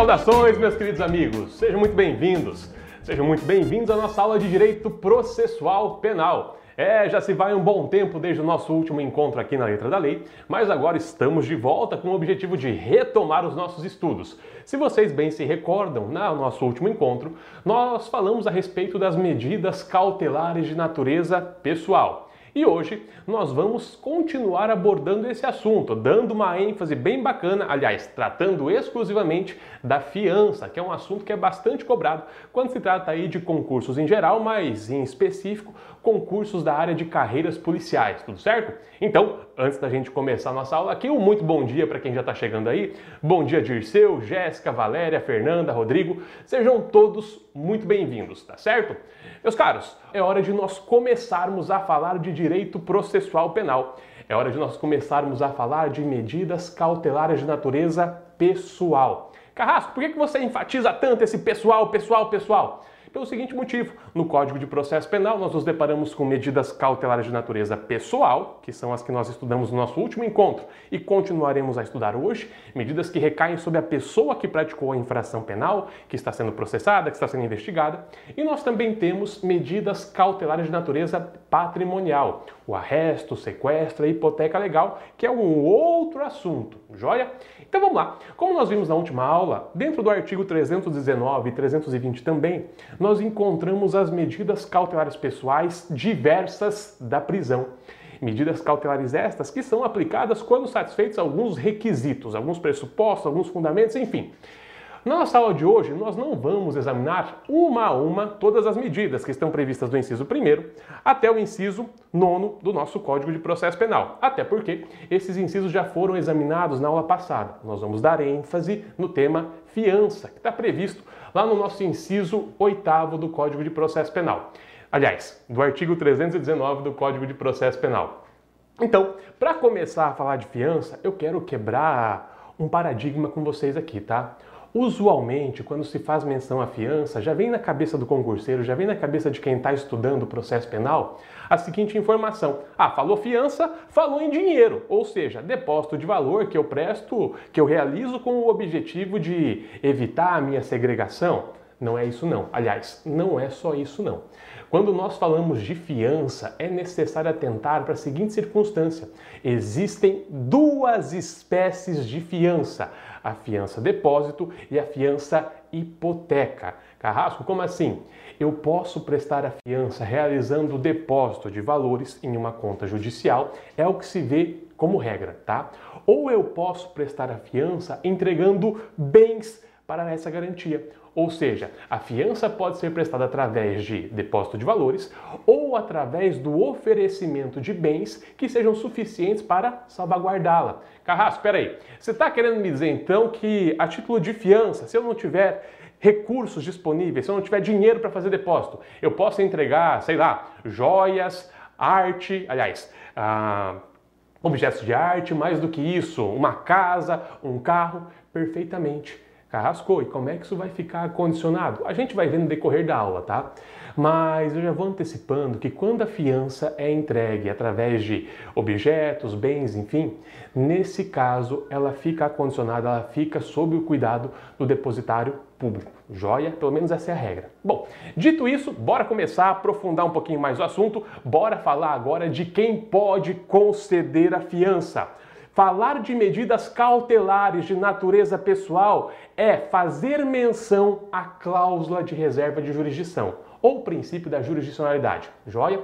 Saudações, meus queridos amigos! Sejam muito bem-vindos! Sejam muito bem-vindos à nossa aula de Direito Processual Penal. É, já se vai um bom tempo desde o nosso último encontro aqui na Letra da Lei, mas agora estamos de volta com o objetivo de retomar os nossos estudos. Se vocês bem se recordam, no nosso último encontro, nós falamos a respeito das medidas cautelares de natureza pessoal. E hoje nós vamos continuar abordando esse assunto, dando uma ênfase bem bacana, aliás, tratando exclusivamente da fiança, que é um assunto que é bastante cobrado quando se trata aí de concursos em geral, mas em específico concursos da área de carreiras policiais, tudo certo? Então, antes da gente começar nossa aula aqui, um muito bom dia para quem já está chegando aí. Bom dia, Dirceu, Jéssica, Valéria, Fernanda, Rodrigo. Sejam todos muito bem-vindos, tá certo? Meus caros, é hora de nós começarmos a falar de direito processual penal. É hora de nós começarmos a falar de medidas cautelares de natureza pessoal. Carrasco, por que você enfatiza tanto esse pessoal, pessoal, pessoal? Pelo seguinte motivo, no Código de Processo Penal nós nos deparamos com medidas cautelares de natureza pessoal, que são as que nós estudamos no nosso último encontro e continuaremos a estudar hoje, medidas que recaem sobre a pessoa que praticou a infração penal, que está sendo processada, que está sendo investigada, e nós também temos medidas cautelares de natureza patrimonial, o arresto, o sequestro, a hipoteca legal, que é um outro assunto, joia? Então vamos lá. Como nós vimos na última aula, dentro do artigo 319 e 320 também, nós encontramos as medidas cautelares pessoais diversas da prisão. Medidas cautelares estas que são aplicadas quando satisfeitos alguns requisitos, alguns pressupostos, alguns fundamentos, enfim. Na nossa aula de hoje, nós não vamos examinar uma a uma todas as medidas que estão previstas do inciso 1 até o inciso 9 do nosso Código de Processo Penal. Até porque esses incisos já foram examinados na aula passada. Nós vamos dar ênfase no tema fiança, que está previsto lá no nosso inciso 8 do Código de Processo Penal. Aliás, do artigo 319 do Código de Processo Penal. Então, para começar a falar de fiança, eu quero quebrar um paradigma com vocês aqui, tá? Usualmente, quando se faz menção à fiança, já vem na cabeça do concurseiro, já vem na cabeça de quem está estudando o processo penal, a seguinte informação: ah, falou fiança, falou em dinheiro, ou seja, depósito de valor que eu presto, que eu realizo com o objetivo de evitar a minha segregação. Não é isso não. Aliás, não é só isso não. Quando nós falamos de fiança, é necessário atentar para a seguinte circunstância: existem duas espécies de fiança a fiança depósito e a fiança hipoteca. Carrasco, como assim? Eu posso prestar a fiança realizando o depósito de valores em uma conta judicial, é o que se vê como regra, tá? Ou eu posso prestar a fiança entregando bens para essa garantia. Ou seja, a fiança pode ser prestada através de depósito de valores ou através do oferecimento de bens que sejam suficientes para salvaguardá-la. Carrasco, espera aí. Você está querendo me dizer então que a título de fiança, se eu não tiver recursos disponíveis, se eu não tiver dinheiro para fazer depósito, eu posso entregar, sei lá, joias, arte, aliás, ah, objetos de arte, mais do que isso, uma casa, um carro, perfeitamente. Carrasco, e como é que isso vai ficar condicionado? A gente vai ver no decorrer da aula, tá? Mas eu já vou antecipando que quando a fiança é entregue através de objetos, bens, enfim, nesse caso ela fica condicionada, ela fica sob o cuidado do depositário público. Joia? Pelo menos essa é a regra. Bom, dito isso, bora começar a aprofundar um pouquinho mais o assunto, bora falar agora de quem pode conceder a fiança. Falar de medidas cautelares de natureza pessoal é fazer menção à cláusula de reserva de jurisdição ou princípio da jurisdicionalidade. Joia?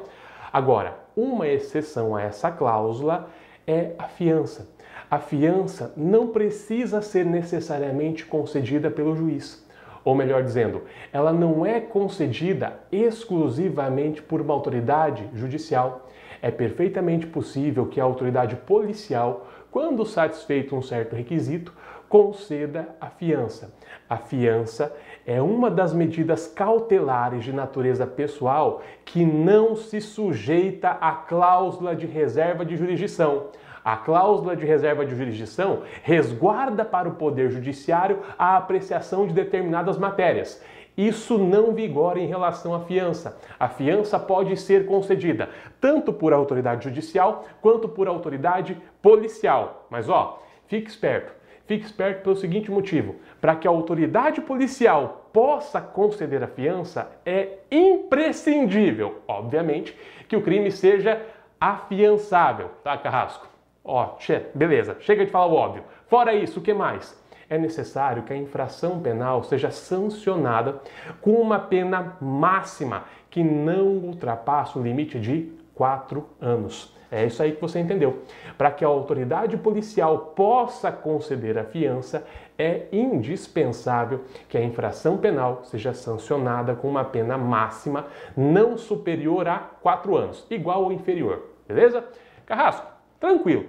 Agora, uma exceção a essa cláusula é a fiança. A fiança não precisa ser necessariamente concedida pelo juiz. Ou melhor dizendo, ela não é concedida exclusivamente por uma autoridade judicial. É perfeitamente possível que a autoridade policial quando satisfeito um certo requisito, conceda a fiança. A fiança é uma das medidas cautelares de natureza pessoal que não se sujeita à cláusula de reserva de jurisdição. A cláusula de reserva de jurisdição resguarda para o Poder Judiciário a apreciação de determinadas matérias. Isso não vigora em relação à fiança. A fiança pode ser concedida tanto por autoridade judicial quanto por autoridade policial. Mas ó, fique esperto. Fique esperto pelo seguinte motivo: para que a autoridade policial possa conceder a fiança, é imprescindível, obviamente, que o crime seja afiançável, tá, Carrasco? Ó, beleza, chega de falar o óbvio. Fora isso, o que mais? É necessário que a infração penal seja sancionada com uma pena máxima que não ultrapasse o limite de quatro anos. É isso aí que você entendeu. Para que a autoridade policial possa conceder a fiança, é indispensável que a infração penal seja sancionada com uma pena máxima não superior a quatro anos, igual ou inferior. Beleza? Carrasco, tranquilo.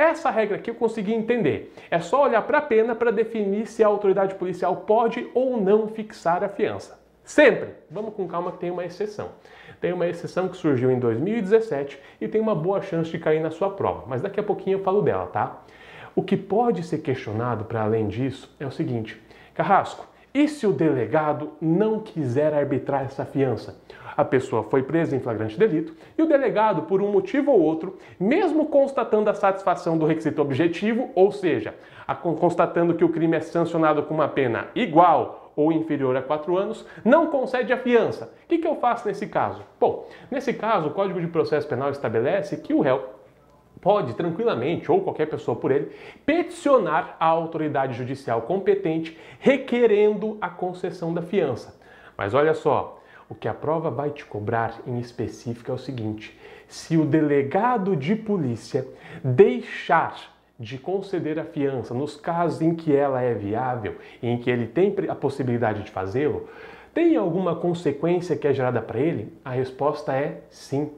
Essa regra aqui eu consegui entender. É só olhar para a pena para definir se a autoridade policial pode ou não fixar a fiança. Sempre! Vamos com calma que tem uma exceção. Tem uma exceção que surgiu em 2017 e tem uma boa chance de cair na sua prova, mas daqui a pouquinho eu falo dela, tá? O que pode ser questionado para além disso é o seguinte: Carrasco, e se o delegado não quiser arbitrar essa fiança? A pessoa foi presa em flagrante delito e o delegado, por um motivo ou outro, mesmo constatando a satisfação do requisito objetivo, ou seja, constatando que o crime é sancionado com uma pena igual ou inferior a quatro anos, não concede a fiança. O que, que eu faço nesse caso? Bom, nesse caso, o Código de Processo Penal estabelece que o réu pode tranquilamente, ou qualquer pessoa por ele, peticionar a autoridade judicial competente requerendo a concessão da fiança. Mas olha só, o que a prova vai te cobrar em específico é o seguinte: se o delegado de polícia deixar de conceder a fiança nos casos em que ela é viável e em que ele tem a possibilidade de fazê-lo, tem alguma consequência que é gerada para ele? A resposta é sim.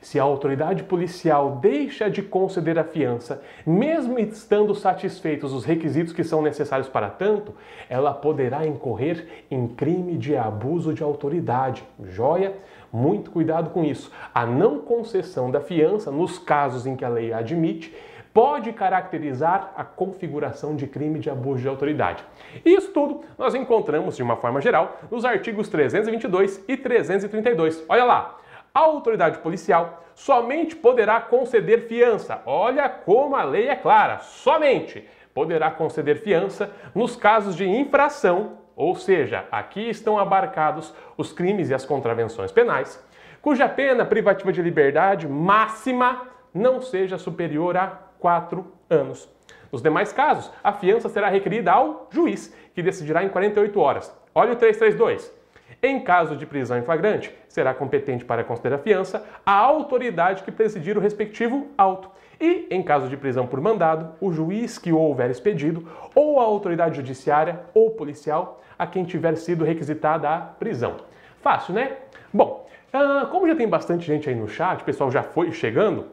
Se a autoridade policial deixa de conceder a fiança, mesmo estando satisfeitos os requisitos que são necessários para tanto, ela poderá incorrer em crime de abuso de autoridade. Joia? Muito cuidado com isso. A não concessão da fiança, nos casos em que a lei admite, pode caracterizar a configuração de crime de abuso de autoridade. Isso tudo nós encontramos, de uma forma geral, nos artigos 322 e 332. Olha lá! A autoridade policial somente poderá conceder fiança. Olha como a lei é clara, somente poderá conceder fiança nos casos de infração, ou seja, aqui estão abarcados os crimes e as contravenções penais, cuja pena privativa de liberdade máxima não seja superior a quatro anos. Nos demais casos, a fiança será requerida ao juiz, que decidirá em 48 horas. Olha o 332. Em caso de prisão em flagrante, será competente para considerar a fiança a autoridade que presidir o respectivo auto. E, em caso de prisão por mandado, o juiz que o houver expedido, ou a autoridade judiciária ou policial a quem tiver sido requisitada a prisão. Fácil, né? Bom, ah, como já tem bastante gente aí no chat, o pessoal já foi chegando,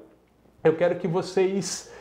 eu quero que vocês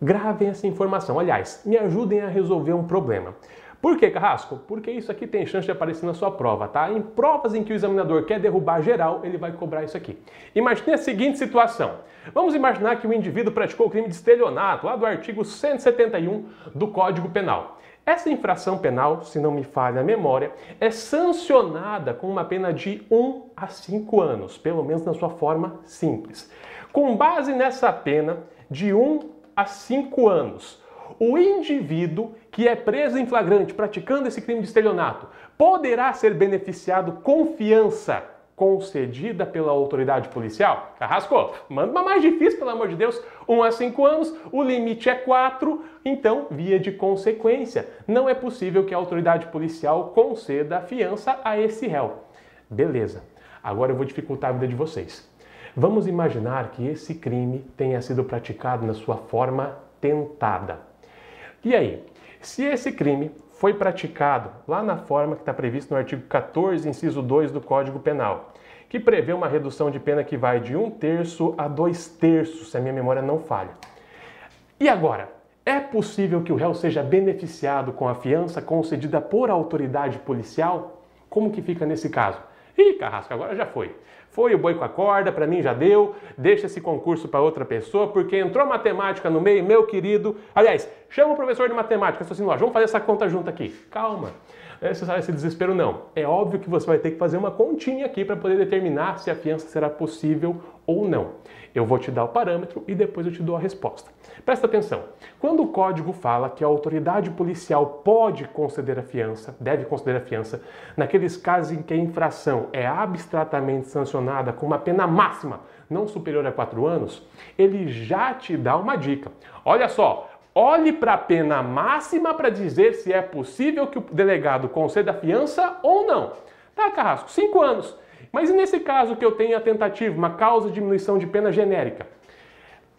gravem essa informação. Aliás, me ajudem a resolver um problema. Por que, Carrasco? Porque isso aqui tem chance de aparecer na sua prova, tá? Em provas em que o examinador quer derrubar geral, ele vai cobrar isso aqui. Imagine a seguinte situação. Vamos imaginar que o indivíduo praticou o crime de estelionato, lá do artigo 171 do Código Penal. Essa infração penal, se não me falha a memória, é sancionada com uma pena de 1 a 5 anos, pelo menos na sua forma simples. Com base nessa pena de 1 a 5 anos, o indivíduo que é preso em flagrante praticando esse crime de estelionato poderá ser beneficiado com fiança concedida pela autoridade policial? Carrasco, manda uma mais difícil, pelo amor de Deus. 1 a 5 anos, o limite é 4, então, via de consequência, não é possível que a autoridade policial conceda a fiança a esse réu. Beleza, agora eu vou dificultar a vida de vocês. Vamos imaginar que esse crime tenha sido praticado na sua forma tentada. E aí, se esse crime foi praticado lá na forma que está previsto no artigo 14, inciso 2 do Código Penal, que prevê uma redução de pena que vai de um terço a dois terços, se a minha memória não falha. E agora, é possível que o réu seja beneficiado com a fiança concedida por autoridade policial? Como que fica nesse caso? Ih, Carrasco, agora já foi. Foi o boi com a corda, para mim já deu, deixa esse concurso para outra pessoa, porque entrou matemática no meio, meu querido. Aliás, chama o professor de matemática, assim, ó, vamos fazer essa conta junto aqui. Calma. É necessário esse desespero, não. É óbvio que você vai ter que fazer uma continha aqui para poder determinar se a fiança será possível ou não. Eu vou te dar o parâmetro e depois eu te dou a resposta. Presta atenção. Quando o código fala que a autoridade policial pode conceder a fiança, deve conceder a fiança, naqueles casos em que a infração é abstratamente sancionada com uma pena máxima não superior a quatro anos, ele já te dá uma dica. Olha só, olhe para a pena máxima para dizer se é possível que o delegado conceda fiança ou não. Tá, Carrasco? Cinco anos. Mas e nesse caso que eu tenho a tentativa, uma causa de diminuição de pena genérica?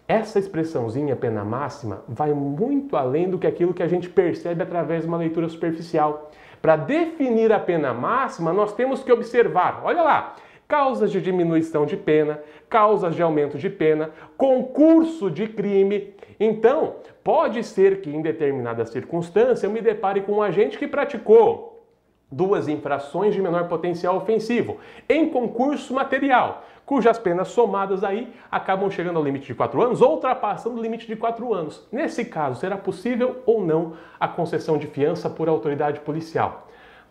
Essa expressãozinha pena máxima vai muito além do que aquilo que a gente percebe através de uma leitura superficial. Para definir a pena máxima, nós temos que observar, olha lá, causas de diminuição de pena, causas de aumento de pena, concurso de crime. Então, pode ser que em determinada circunstância eu me depare com um agente que praticou duas infrações de menor potencial ofensivo em concurso material, cujas penas somadas aí acabam chegando ao limite de quatro anos ou ultrapassando o limite de quatro anos. Nesse caso, será possível ou não a concessão de fiança por autoridade policial?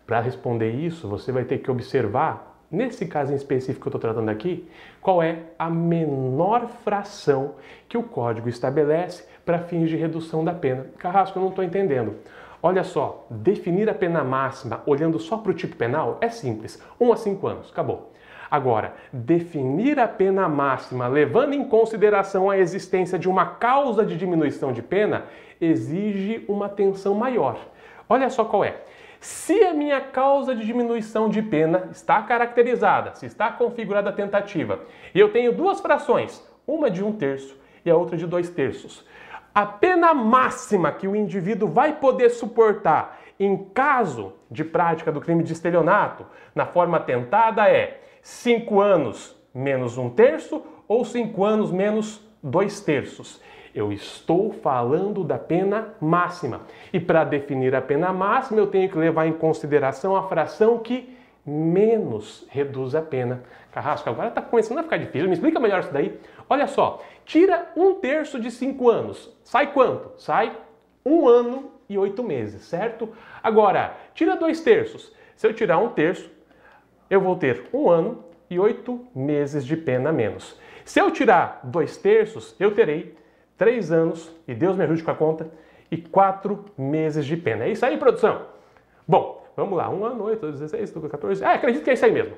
Para responder isso, você vai ter que observar Nesse caso em específico que eu estou tratando aqui, qual é a menor fração que o código estabelece para fins de redução da pena? Carrasco, eu não estou entendendo. Olha só, definir a pena máxima olhando só para o tipo penal é simples. 1 um a 5 anos, acabou. Agora, definir a pena máxima levando em consideração a existência de uma causa de diminuição de pena exige uma atenção maior. Olha só qual é. Se a minha causa de diminuição de pena está caracterizada, se está configurada a tentativa, e eu tenho duas frações, uma de um terço e a outra de dois terços, a pena máxima que o indivíduo vai poder suportar em caso de prática do crime de estelionato na forma tentada é 5 anos menos um terço ou 5 anos menos dois terços. Eu estou falando da pena máxima. E para definir a pena máxima, eu tenho que levar em consideração a fração que menos reduz a pena. Carrasco, agora está começando a ficar difícil. Me explica melhor isso daí. Olha só, tira um terço de cinco anos. Sai quanto? Sai um ano e oito meses, certo? Agora, tira dois terços. Se eu tirar um terço, eu vou ter um ano e oito meses de pena menos. Se eu tirar dois terços, eu terei três anos, e Deus me ajude com a conta, e quatro meses de pena. É isso aí, produção? Bom, vamos lá. Um ano, oito, 16, 14. Ah, acredito que é isso aí mesmo.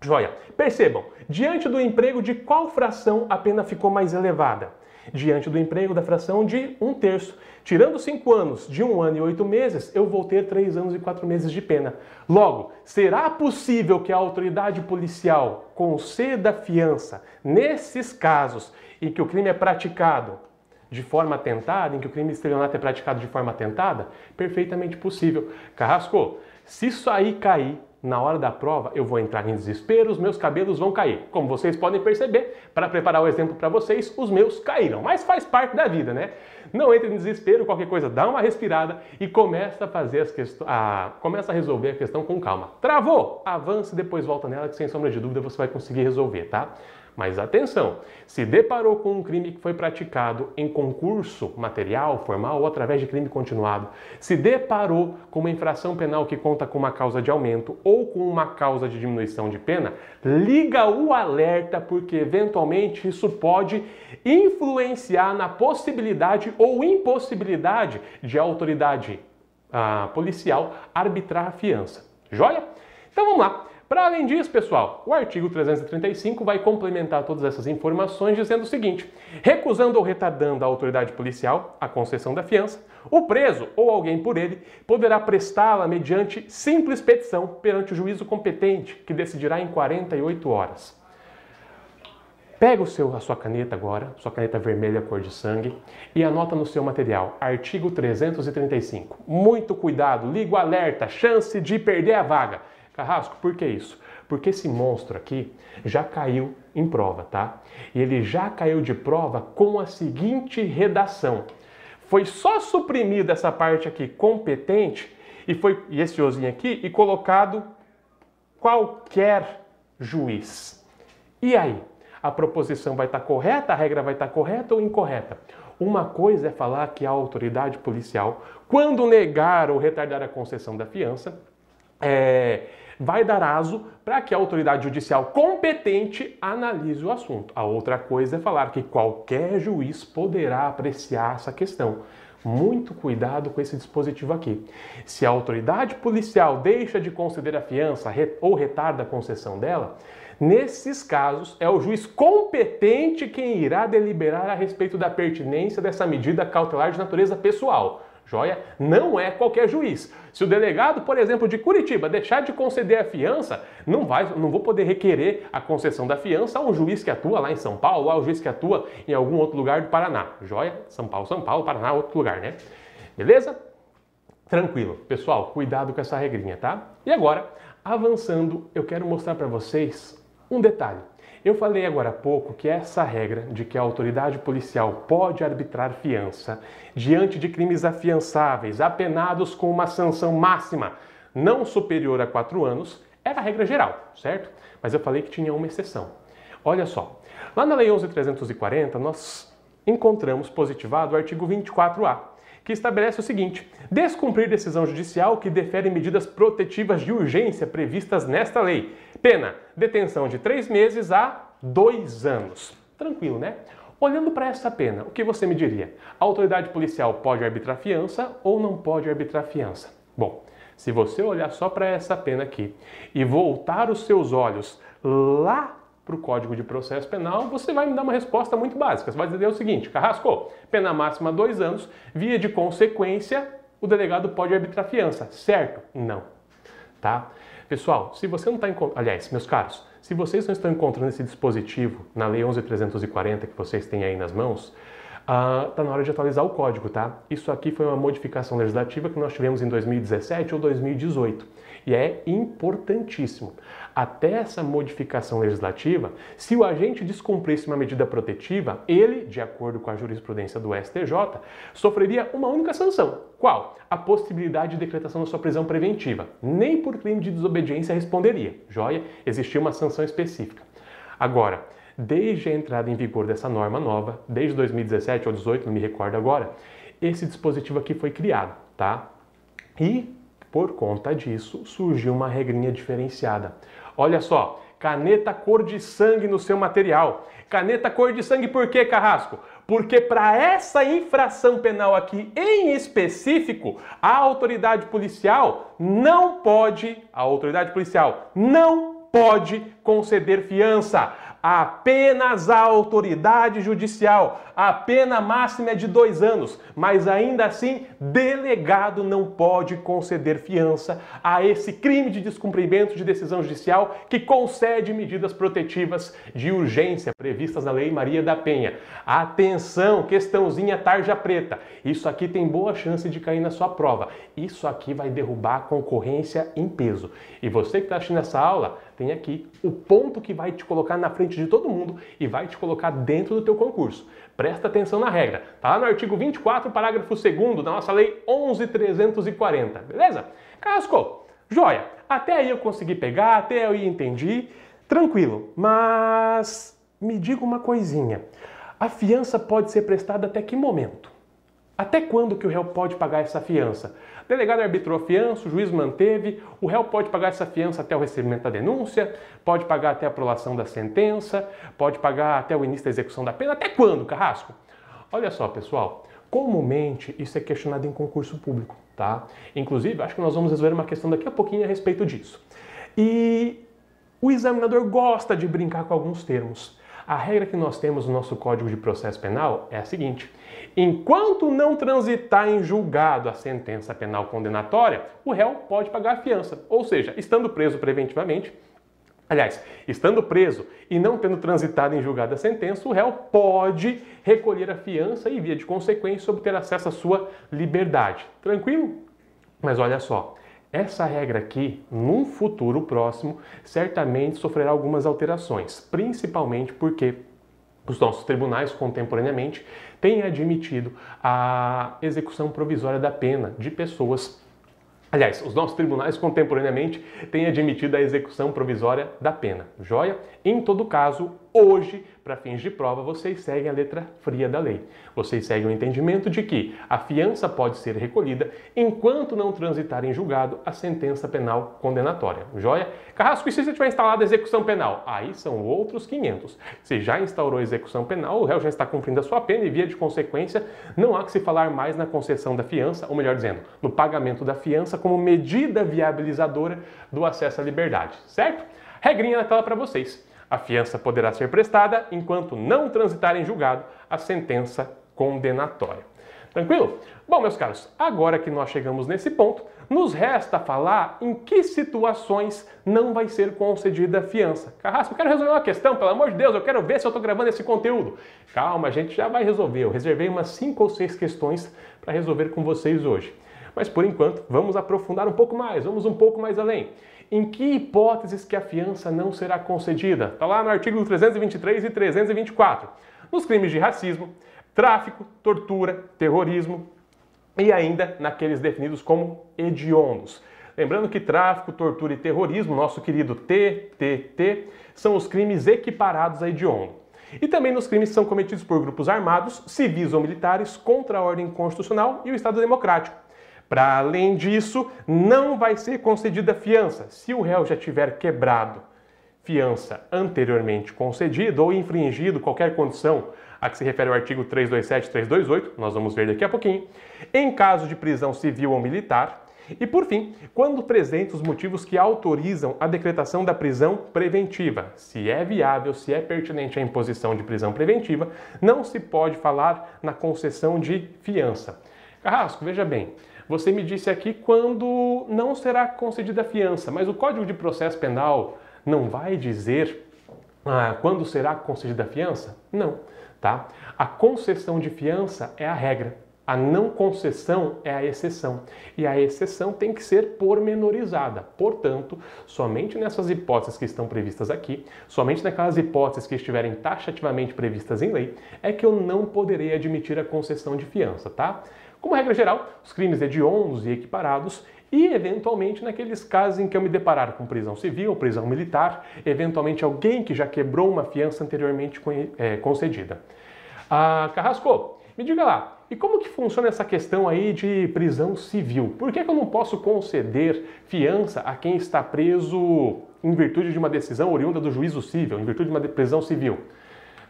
Joia. Percebam, diante do emprego de qual fração a pena ficou mais elevada? Diante do emprego da fração de um terço. Tirando cinco anos de um ano e oito meses, eu vou ter três anos e quatro meses de pena. Logo, será possível que a autoridade policial conceda fiança nesses casos em que o crime é praticado de forma tentada, em que o crime de estelionato é praticado de forma tentada? Perfeitamente possível. Carrasco, se isso aí cair na hora da prova, eu vou entrar em desespero, os meus cabelos vão cair. Como vocês podem perceber, para preparar o exemplo para vocês, os meus caíram. Mas faz parte da vida, né? Não entre em desespero, qualquer coisa, dá uma respirada e começa a fazer as questões, a... começa a resolver a questão com calma. Travou? Avance depois volta nela que sem sombra de dúvida você vai conseguir resolver, tá? Mas atenção, se deparou com um crime que foi praticado em concurso material, formal ou através de crime continuado, se deparou com uma infração penal que conta com uma causa de aumento ou com uma causa de diminuição de pena, liga o alerta porque eventualmente isso pode influenciar na possibilidade ou impossibilidade de a autoridade ah, policial arbitrar a fiança. Joia? Então vamos lá. Para além disso, pessoal, o artigo 335 vai complementar todas essas informações dizendo o seguinte: recusando ou retardando a autoridade policial a concessão da fiança, o preso ou alguém por ele poderá prestá-la mediante simples petição perante o juízo competente, que decidirá em 48 horas. Pega o seu, a sua caneta agora, sua caneta vermelha cor de sangue, e anota no seu material, artigo 335. Muito cuidado, liga o alerta, chance de perder a vaga. Carrasco, por que isso? Porque esse monstro aqui já caiu em prova, tá? E ele já caiu de prova com a seguinte redação. Foi só suprimida essa parte aqui competente e foi e esse ozinho aqui e colocado qualquer juiz. E aí? A proposição vai estar correta, a regra vai estar correta ou incorreta? Uma coisa é falar que a autoridade policial, quando negar ou retardar a concessão da fiança, é, vai dar aso para que a autoridade judicial competente analise o assunto. A outra coisa é falar que qualquer juiz poderá apreciar essa questão. Muito cuidado com esse dispositivo aqui. Se a autoridade policial deixa de conceder a fiança ou retarda a concessão dela, nesses casos é o juiz competente quem irá deliberar a respeito da pertinência dessa medida cautelar de natureza pessoal joia? Não é qualquer juiz. Se o delegado, por exemplo, de Curitiba deixar de conceder a fiança, não vai, não vou poder requerer a concessão da fiança a um juiz que atua lá em São Paulo, a um juiz que atua em algum outro lugar do Paraná. Joia? São Paulo, São Paulo, Paraná, outro lugar, né? Beleza? Tranquilo. Pessoal, cuidado com essa regrinha, tá? E agora, avançando, eu quero mostrar para vocês um detalhe. Eu falei agora há pouco que essa regra de que a autoridade policial pode arbitrar fiança diante de crimes afiançáveis apenados com uma sanção máxima não superior a quatro anos era a regra geral, certo? Mas eu falei que tinha uma exceção. Olha só, lá na Lei 11.340 nós encontramos positivado o artigo 24A, que estabelece o seguinte: descumprir decisão judicial que defere medidas protetivas de urgência previstas nesta lei. Pena: detenção de três meses a dois anos. Tranquilo, né? Olhando para essa pena, o que você me diria? A autoridade policial pode arbitrar fiança ou não pode arbitrar fiança? Bom, se você olhar só para essa pena aqui e voltar os seus olhos lá para o Código de Processo Penal, você vai me dar uma resposta muito básica. Você vai dizer o seguinte: Carrasco, pena máxima dois anos, via de consequência, o delegado pode arbitrar fiança, certo? Não. Tá? Pessoal, se você não está. Aliás, meus caros, se vocês não estão encontrando esse dispositivo na Lei 11.340 que vocês têm aí nas mãos, está uh, na hora de atualizar o código, tá? Isso aqui foi uma modificação legislativa que nós tivemos em 2017 ou 2018 e é importantíssimo. Até essa modificação legislativa, se o agente descumprisse uma medida protetiva, ele, de acordo com a jurisprudência do STJ, sofreria uma única sanção. Qual? A possibilidade de decretação da sua prisão preventiva. Nem por crime de desobediência responderia. Joia? Existia uma sanção específica. Agora, desde a entrada em vigor dessa norma nova, desde 2017 ou 2018, não me recordo agora, esse dispositivo aqui foi criado, tá? E por conta disso, surgiu uma regrinha diferenciada. Olha só, caneta cor de sangue no seu material. Caneta cor de sangue por quê, Carrasco? Porque para essa infração penal aqui em específico, a autoridade policial não pode, a autoridade policial não pode conceder fiança apenas a autoridade judicial. A pena máxima é de dois anos, mas ainda assim, delegado não pode conceder fiança a esse crime de descumprimento de decisão judicial que concede medidas protetivas de urgência previstas na Lei Maria da Penha. Atenção, questãozinha tarja preta. Isso aqui tem boa chance de cair na sua prova. Isso aqui vai derrubar a concorrência em peso. E você que está assistindo essa aula, tem aqui o ponto que vai te colocar na frente de todo mundo e vai te colocar dentro do teu concurso. Presta atenção na regra. Tá lá no artigo 24, parágrafo 2 da nossa lei 11340, beleza? Casco, joia. Até aí eu consegui pegar, até aí eu entendi, tranquilo. Mas me diga uma coisinha. A fiança pode ser prestada até que momento? Até quando que o réu pode pagar essa fiança? O delegado arbitrou a fiança, o juiz manteve, o réu pode pagar essa fiança até o recebimento da denúncia, pode pagar até a aprovação da sentença, pode pagar até o início da execução da pena. Até quando, Carrasco? Olha só, pessoal, comumente isso é questionado em concurso público, tá? Inclusive, acho que nós vamos resolver uma questão daqui a pouquinho a respeito disso. E o examinador gosta de brincar com alguns termos. A regra que nós temos no nosso Código de Processo Penal é a seguinte: enquanto não transitar em julgado a sentença penal condenatória, o réu pode pagar a fiança. Ou seja, estando preso preventivamente, Aliás, estando preso e não tendo transitado em julgado a sentença, o réu pode recolher a fiança e, via de consequência, obter acesso à sua liberdade. Tranquilo? Mas olha só, essa regra aqui, num futuro próximo, certamente sofrerá algumas alterações, principalmente porque os nossos tribunais contemporaneamente têm admitido a execução provisória da pena de pessoas Aliás, os nossos tribunais contemporaneamente têm admitido a execução provisória da pena, joia? Em todo caso, Hoje, para fins de prova, vocês seguem a letra fria da lei. Vocês seguem o entendimento de que a fiança pode ser recolhida enquanto não transitar em julgado a sentença penal condenatória. Joia? Carrasco, e se você tiver instalado a execução penal? Aí são outros 500. Se já instaurou a execução penal, o réu já está cumprindo a sua pena e, via de consequência, não há que se falar mais na concessão da fiança, ou melhor dizendo, no pagamento da fiança como medida viabilizadora do acesso à liberdade, certo? Regrinha na tela para vocês. A fiança poderá ser prestada enquanto não transitar em julgado a sentença condenatória. Tranquilo? Bom, meus caros, agora que nós chegamos nesse ponto, nos resta falar em que situações não vai ser concedida a fiança. Carrasco, eu quero resolver uma questão, pelo amor de Deus, eu quero ver se eu estou gravando esse conteúdo. Calma, a gente já vai resolver. Eu reservei umas 5 ou 6 questões para resolver com vocês hoje. Mas por enquanto, vamos aprofundar um pouco mais, vamos um pouco mais além. Em que hipóteses que a fiança não será concedida? Está lá no artigo 323 e 324. Nos crimes de racismo, tráfico, tortura, terrorismo e ainda naqueles definidos como hediondos. Lembrando que tráfico, tortura e terrorismo, nosso querido TTT, são os crimes equiparados a hediondo. E também nos crimes que são cometidos por grupos armados, civis ou militares contra a ordem constitucional e o Estado democrático. Para além disso, não vai ser concedida fiança. Se o réu já tiver quebrado fiança anteriormente concedida ou infringido qualquer condição a que se refere o artigo 327 e 328, nós vamos ver daqui a pouquinho, em caso de prisão civil ou militar, e por fim, quando presentes os motivos que autorizam a decretação da prisão preventiva, se é viável, se é pertinente a imposição de prisão preventiva, não se pode falar na concessão de fiança. Carrasco, veja bem, você me disse aqui quando não será concedida fiança, mas o Código de Processo Penal não vai dizer ah, quando será concedida fiança? Não, tá? A concessão de fiança é a regra. A não concessão é a exceção. E a exceção tem que ser pormenorizada. Portanto, somente nessas hipóteses que estão previstas aqui, somente naquelas hipóteses que estiverem taxativamente previstas em lei, é que eu não poderei admitir a concessão de fiança, tá? Como regra geral, os crimes hediondos e equiparados e, eventualmente, naqueles casos em que eu me deparar com prisão civil, prisão militar, eventualmente alguém que já quebrou uma fiança anteriormente é, concedida. Ah, Carrasco, me diga lá, e como que funciona essa questão aí de prisão civil? Por que, que eu não posso conceder fiança a quem está preso em virtude de uma decisão oriunda do juízo civil, em virtude de uma prisão civil?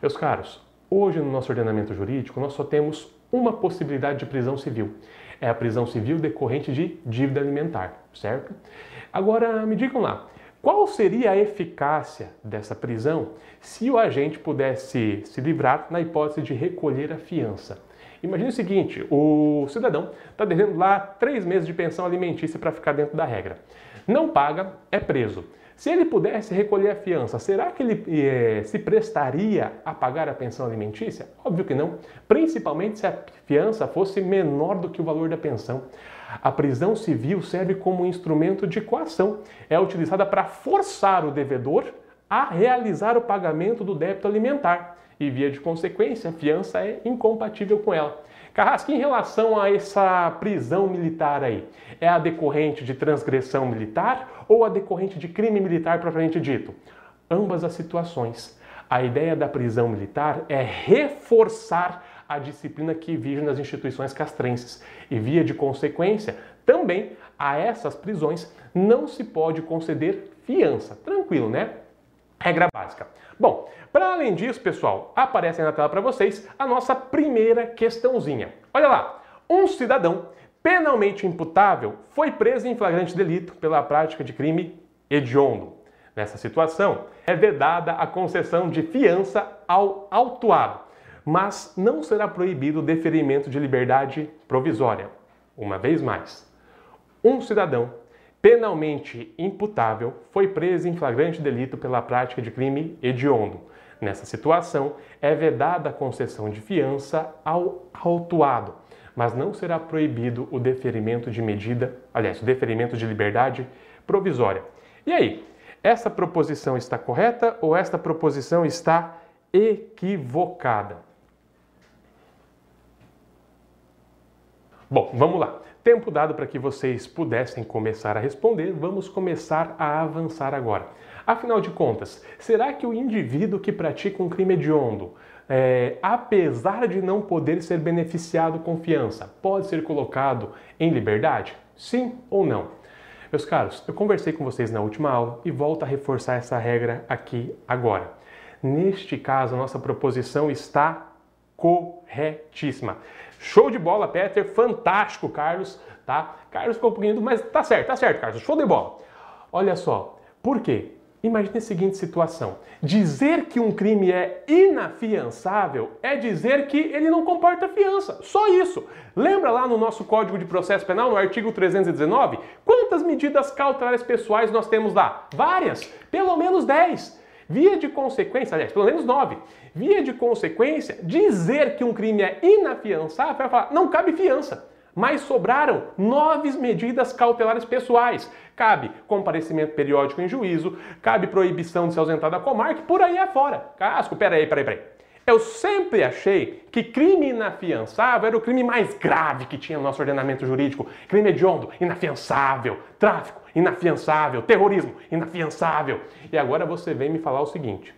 Meus caros, hoje no nosso ordenamento jurídico nós só temos uma possibilidade de prisão civil. É a prisão civil decorrente de dívida alimentar, certo? Agora, me digam lá, qual seria a eficácia dessa prisão se o agente pudesse se livrar na hipótese de recolher a fiança? Imagine o seguinte: o cidadão está devendo lá três meses de pensão alimentícia para ficar dentro da regra. Não paga, é preso. Se ele pudesse recolher a fiança, será que ele eh, se prestaria a pagar a pensão alimentícia? Óbvio que não, principalmente se a fiança fosse menor do que o valor da pensão. A prisão civil serve como instrumento de coação, é utilizada para forçar o devedor a realizar o pagamento do débito alimentar e, via de consequência, a fiança é incompatível com ela. Carrasco, em relação a essa prisão militar aí, é a decorrente de transgressão militar ou a decorrente de crime militar propriamente dito? Ambas as situações. A ideia da prisão militar é reforçar a disciplina que vige nas instituições castrenses e, via de consequência, também a essas prisões não se pode conceder fiança. Tranquilo, né? Regra básica. Bom, para além disso, pessoal, aparece na tela para vocês a nossa primeira questãozinha. Olha lá, um cidadão penalmente imputável foi preso em flagrante delito pela prática de crime hediondo. Nessa situação, é vedada a concessão de fiança ao autuado, mas não será proibido o deferimento de liberdade provisória. Uma vez mais, um cidadão penalmente imputável foi preso em flagrante delito pela prática de crime hediondo. Nessa situação, é vedada a concessão de fiança ao autuado, mas não será proibido o deferimento de medida, aliás, o deferimento de liberdade provisória. E aí, essa proposição está correta ou esta proposição está equivocada? Bom, vamos lá. Tempo dado para que vocês pudessem começar a responder, vamos começar a avançar agora. Afinal de contas, será que o indivíduo que pratica um crime hediondo, é, apesar de não poder ser beneficiado com fiança, pode ser colocado em liberdade? Sim ou não? Meus caros, eu conversei com vocês na última aula e volto a reforçar essa regra aqui agora. Neste caso, a nossa proposição está corretíssima. Show de bola, Peter. Fantástico, Carlos. Tá? Carlos ficou um pouquinho, mas tá certo, tá certo, Carlos. Show de bola. Olha só, por quê? Imagine a seguinte situação: dizer que um crime é inafiançável é dizer que ele não comporta fiança. Só isso. Lembra lá no nosso Código de Processo Penal, no artigo 319? Quantas medidas cautelares pessoais nós temos lá? Várias, pelo menos 10. Via de consequência, aliás, pelo menos 9. Via de consequência, dizer que um crime é inafiançável é falar, não cabe fiança mas sobraram nove medidas cautelares pessoais. Cabe comparecimento periódico em juízo, cabe proibição de se ausentar da comarca, por aí afora. Casco, peraí, peraí, peraí. Eu sempre achei que crime inafiançável era o crime mais grave que tinha no nosso ordenamento jurídico. Crime hediondo, inafiançável. Tráfico, inafiançável. Terrorismo, inafiançável. E agora você vem me falar o seguinte: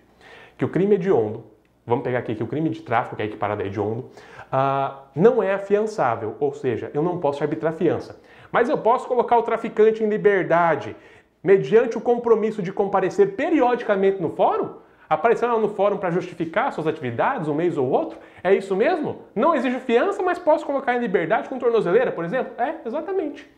que o crime hediondo, vamos pegar aqui que o crime de tráfico, que é equiparado a hediondo, uh, não é afiançável, ou seja, eu não posso arbitrar fiança. Mas eu posso colocar o traficante em liberdade mediante o compromisso de comparecer periodicamente no fórum? Aparecer lá no fórum para justificar suas atividades um mês ou outro? É isso mesmo? Não exijo fiança, mas posso colocar em liberdade com tornozeleira, por exemplo? É, exatamente.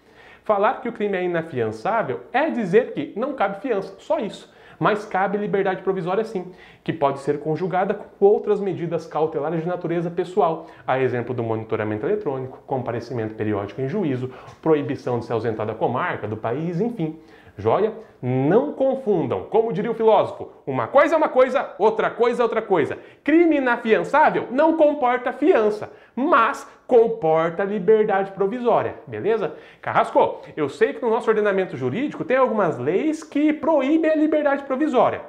Falar que o crime é inafiançável é dizer que não cabe fiança, só isso mas cabe liberdade provisória sim, que pode ser conjugada com outras medidas cautelares de natureza pessoal, a exemplo do monitoramento eletrônico, comparecimento periódico em juízo, proibição de se ausentar da comarca, do país, enfim. Joia? Não confundam. Como diria o filósofo, uma coisa é uma coisa, outra coisa é outra coisa. Crime inafiançável não comporta fiança, mas comporta liberdade provisória, beleza? Carrasco, eu sei que no nosso ordenamento jurídico tem algumas leis que proíbem a liberdade provisória.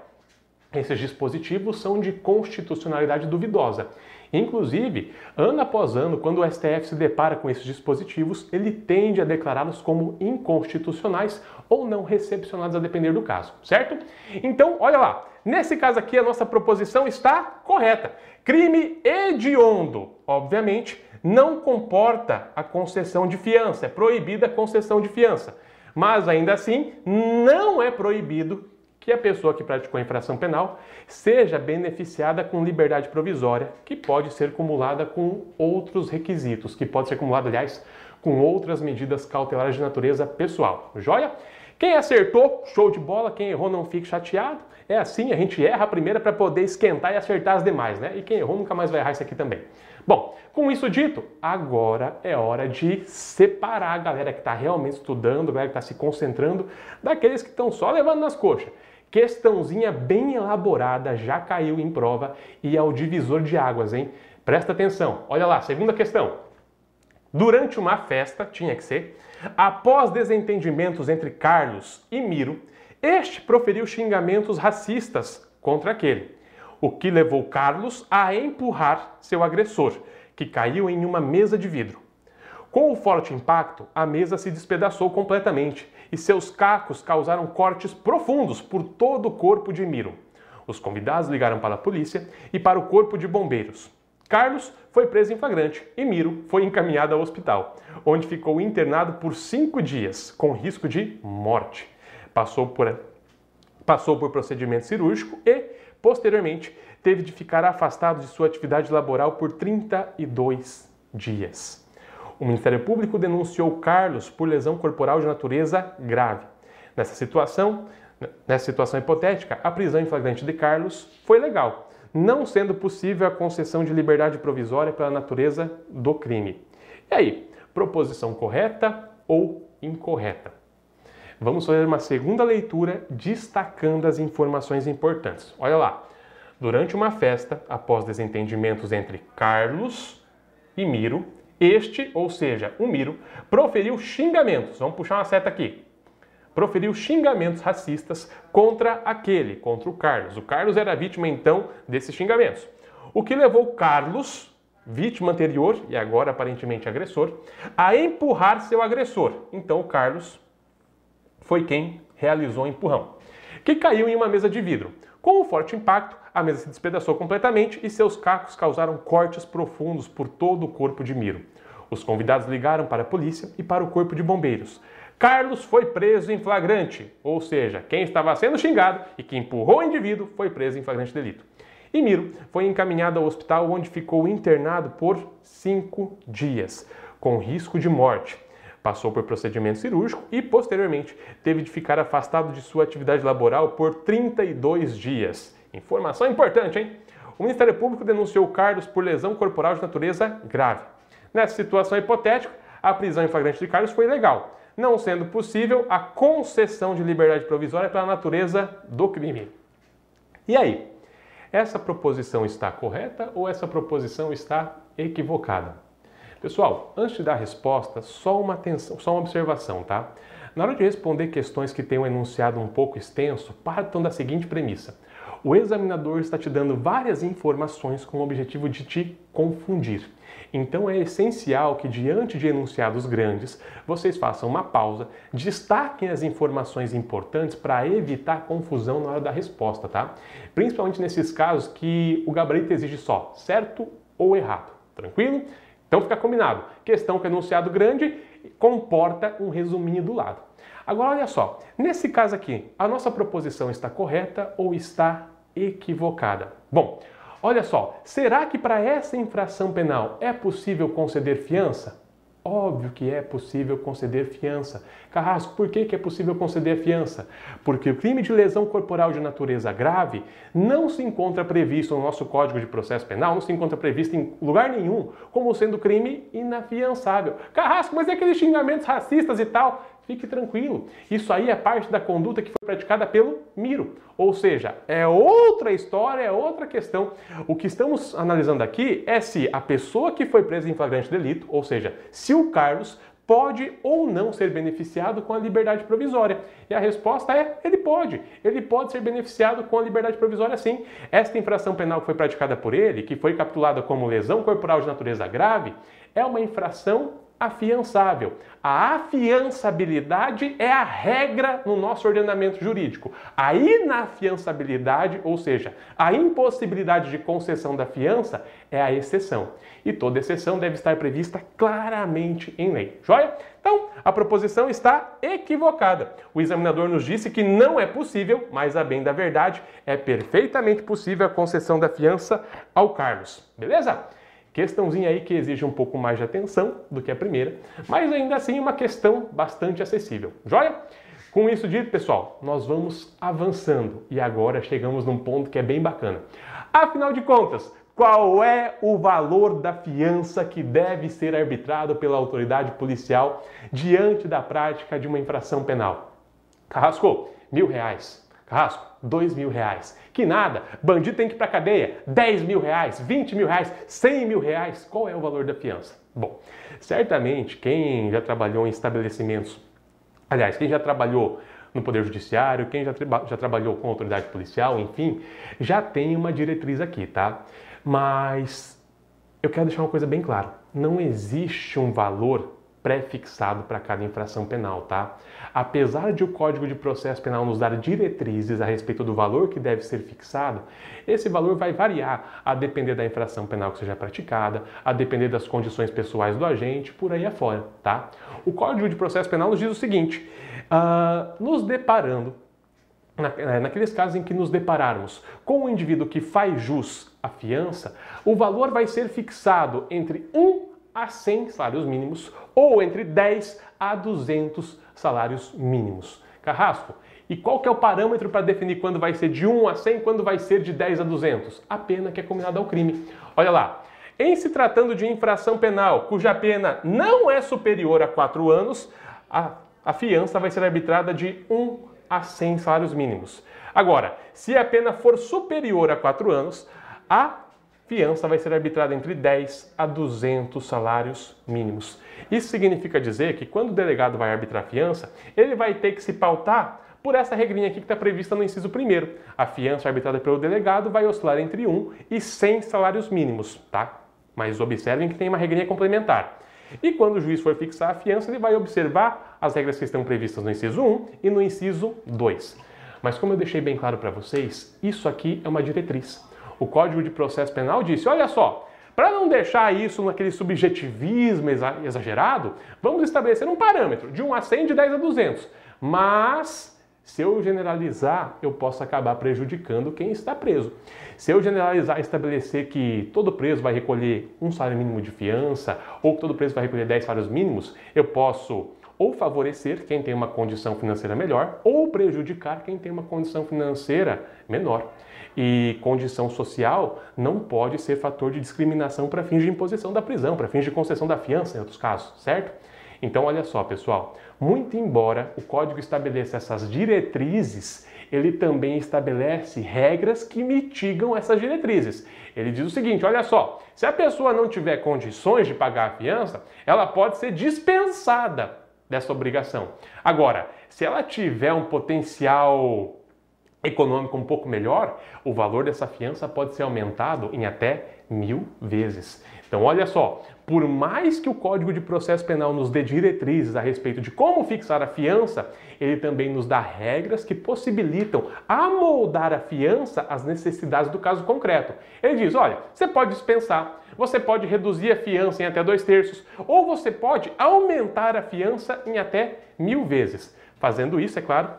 Esses dispositivos são de constitucionalidade duvidosa. Inclusive, ano após ano, quando o STF se depara com esses dispositivos, ele tende a declará-los como inconstitucionais ou não recepcionados a depender do caso, certo? Então, olha lá, nesse caso aqui a nossa proposição está correta. Crime hediondo, obviamente, não comporta a concessão de fiança, é proibida a concessão de fiança. Mas ainda assim, não é proibido que a pessoa que praticou a infração penal seja beneficiada com liberdade provisória, que pode ser cumulada com outros requisitos, que pode ser cumulada, aliás, com outras medidas cautelares de natureza pessoal. Joia? Quem acertou, show de bola. Quem errou, não fique chateado. É assim, a gente erra a primeira para poder esquentar e acertar as demais, né? E quem errou nunca mais vai errar isso aqui também. Bom, com isso dito, agora é hora de separar a galera que está realmente estudando, a galera que está se concentrando, daqueles que estão só levando nas coxas. Questãozinha bem elaborada, já caiu em prova e é o divisor de águas, hein? Presta atenção. Olha lá, segunda questão. Durante uma festa, tinha que ser, após desentendimentos entre Carlos e Miro, este proferiu xingamentos racistas contra aquele, o que levou Carlos a empurrar seu agressor, que caiu em uma mesa de vidro. Com o forte impacto, a mesa se despedaçou completamente e seus cacos causaram cortes profundos por todo o corpo de Miro. Os convidados ligaram para a polícia e para o corpo de bombeiros. Carlos foi preso em flagrante e Miro foi encaminhado ao hospital, onde ficou internado por cinco dias, com risco de morte. Passou por, passou por procedimento cirúrgico e, posteriormente, teve de ficar afastado de sua atividade laboral por 32 dias. O Ministério Público denunciou Carlos por lesão corporal de natureza grave. Nessa situação, nessa situação hipotética, a prisão em flagrante de Carlos foi legal, não sendo possível a concessão de liberdade provisória pela natureza do crime. E aí, proposição correta ou incorreta? Vamos fazer uma segunda leitura destacando as informações importantes. Olha lá. Durante uma festa, após desentendimentos entre Carlos e Miro, este, ou seja, o Miro, proferiu xingamentos, vamos puxar uma seta aqui, proferiu xingamentos racistas contra aquele, contra o Carlos. O Carlos era vítima então desses xingamentos. O que levou Carlos vítima anterior e agora aparentemente agressor, a empurrar seu agressor. Então o Carlos foi quem realizou o empurrão, que caiu em uma mesa de vidro. Com o forte impacto, a mesa se despedaçou completamente e seus cacos causaram cortes profundos por todo o corpo de Miro. Os convidados ligaram para a polícia e para o corpo de bombeiros. Carlos foi preso em flagrante, ou seja, quem estava sendo xingado e que empurrou o indivíduo foi preso em flagrante delito. E Miro foi encaminhado ao hospital onde ficou internado por cinco dias, com risco de morte. Passou por procedimento cirúrgico e, posteriormente, teve de ficar afastado de sua atividade laboral por 32 dias. Informação importante, hein? O Ministério Público denunciou Carlos por lesão corporal de natureza grave. Nessa situação hipotética, a prisão em flagrante de Carlos foi ilegal, não sendo possível a concessão de liberdade provisória pela natureza do crime. E aí? Essa proposição está correta ou essa proposição está equivocada? Pessoal, antes de dar resposta, só uma atenção, só uma observação, tá? Na hora de responder questões que têm um enunciado um pouco extenso, partam da seguinte premissa: o examinador está te dando várias informações com o objetivo de te confundir. Então é essencial que, diante de enunciados grandes, vocês façam uma pausa, destaquem as informações importantes para evitar confusão na hora da resposta, tá? Principalmente nesses casos que o gabarito exige só certo ou errado. Tranquilo? Então fica combinado. Questão que enunciado grande comporta um resuminho do lado. Agora olha só, nesse caso aqui, a nossa proposição está correta ou está equivocada? Bom, olha só, será que para essa infração penal é possível conceder fiança? Óbvio que é possível conceder fiança. Carrasco, por que, que é possível conceder fiança? Porque o crime de lesão corporal de natureza grave não se encontra previsto no nosso Código de Processo Penal, não se encontra previsto em lugar nenhum como sendo crime inafiançável. Carrasco, mas é aqueles xingamentos racistas e tal. Fique tranquilo, isso aí é parte da conduta que foi praticada pelo Miro. Ou seja, é outra história, é outra questão. O que estamos analisando aqui é se a pessoa que foi presa em flagrante delito, ou seja, se o Carlos pode ou não ser beneficiado com a liberdade provisória? E a resposta é: ele pode. Ele pode ser beneficiado com a liberdade provisória sim. Esta infração penal que foi praticada por ele, que foi capitulada como lesão corporal de natureza grave, é uma infração afiançável. A afiançabilidade é a regra no nosso ordenamento jurídico. A inafiançabilidade, ou seja, a impossibilidade de concessão da fiança, é a exceção. E toda exceção deve estar prevista claramente em lei. Joia? Então, a proposição está equivocada. O examinador nos disse que não é possível, mas a bem da verdade, é perfeitamente possível a concessão da fiança ao Carlos. Beleza? Questãozinha aí que exige um pouco mais de atenção do que a primeira, mas ainda assim uma questão bastante acessível. Joia? Com isso dito, pessoal, nós vamos avançando e agora chegamos num ponto que é bem bacana. Afinal de contas, qual é o valor da fiança que deve ser arbitrado pela autoridade policial diante da prática de uma infração penal? Carrasco, mil reais. Carrasco, dois mil reais. Que nada, bandido tem que ir para cadeia, 10 mil reais, 20 mil reais, 100 mil reais. Qual é o valor da fiança? Bom, certamente quem já trabalhou em estabelecimentos, aliás, quem já trabalhou no Poder Judiciário, quem já, já trabalhou com autoridade policial, enfim, já tem uma diretriz aqui, tá? Mas eu quero deixar uma coisa bem clara: não existe um valor pré-fixado para cada infração penal, tá? Apesar de o Código de Processo Penal nos dar diretrizes a respeito do valor que deve ser fixado, esse valor vai variar a depender da infração penal que seja praticada, a depender das condições pessoais do agente, por aí afora, tá? O Código de Processo Penal nos diz o seguinte: uh, nos deparando eh, naqueles casos em que nos depararmos com um indivíduo que faz jus à fiança, o valor vai ser fixado entre 1 a 100 salários mínimos ou entre 10 a 200 salários mínimos. Carrasco, e qual que é o parâmetro para definir quando vai ser de 1 a 100 e quando vai ser de 10 a 200? A pena que é combinada ao crime. Olha lá, em se tratando de infração penal cuja pena não é superior a 4 anos, a, a fiança vai ser arbitrada de 1 a 100 salários mínimos. Agora, se a pena for superior a 4 anos, a fiança vai ser arbitrada entre 10 a 200 salários mínimos. Isso significa dizer que quando o delegado vai arbitrar fiança, ele vai ter que se pautar por essa regrinha aqui que está prevista no inciso 1. A fiança arbitrada pelo delegado vai oscilar entre 1 e 100 salários mínimos, tá? mas observem que tem uma regrinha complementar. E quando o juiz for fixar a fiança, ele vai observar as regras que estão previstas no inciso 1 e no inciso 2. Mas como eu deixei bem claro para vocês, isso aqui é uma diretriz. O Código de Processo Penal disse: olha só, para não deixar isso naquele subjetivismo exagerado, vamos estabelecer um parâmetro de 1 a 100, de 10 a 200. Mas, se eu generalizar, eu posso acabar prejudicando quem está preso. Se eu generalizar e estabelecer que todo preso vai recolher um salário mínimo de fiança ou que todo preso vai recolher 10 salários mínimos, eu posso ou favorecer quem tem uma condição financeira melhor ou prejudicar quem tem uma condição financeira menor. E condição social não pode ser fator de discriminação para fins de imposição da prisão, para fins de concessão da fiança, em outros casos, certo? Então, olha só, pessoal, muito embora o código estabeleça essas diretrizes, ele também estabelece regras que mitigam essas diretrizes. Ele diz o seguinte: olha só, se a pessoa não tiver condições de pagar a fiança, ela pode ser dispensada dessa obrigação. Agora, se ela tiver um potencial econômico um pouco melhor, o valor dessa fiança pode ser aumentado em até mil vezes. Então, olha só, por mais que o Código de Processo Penal nos dê diretrizes a respeito de como fixar a fiança, ele também nos dá regras que possibilitam amoldar a fiança às necessidades do caso concreto. Ele diz: olha, você pode dispensar, você pode reduzir a fiança em até dois terços, ou você pode aumentar a fiança em até mil vezes. Fazendo isso, é claro,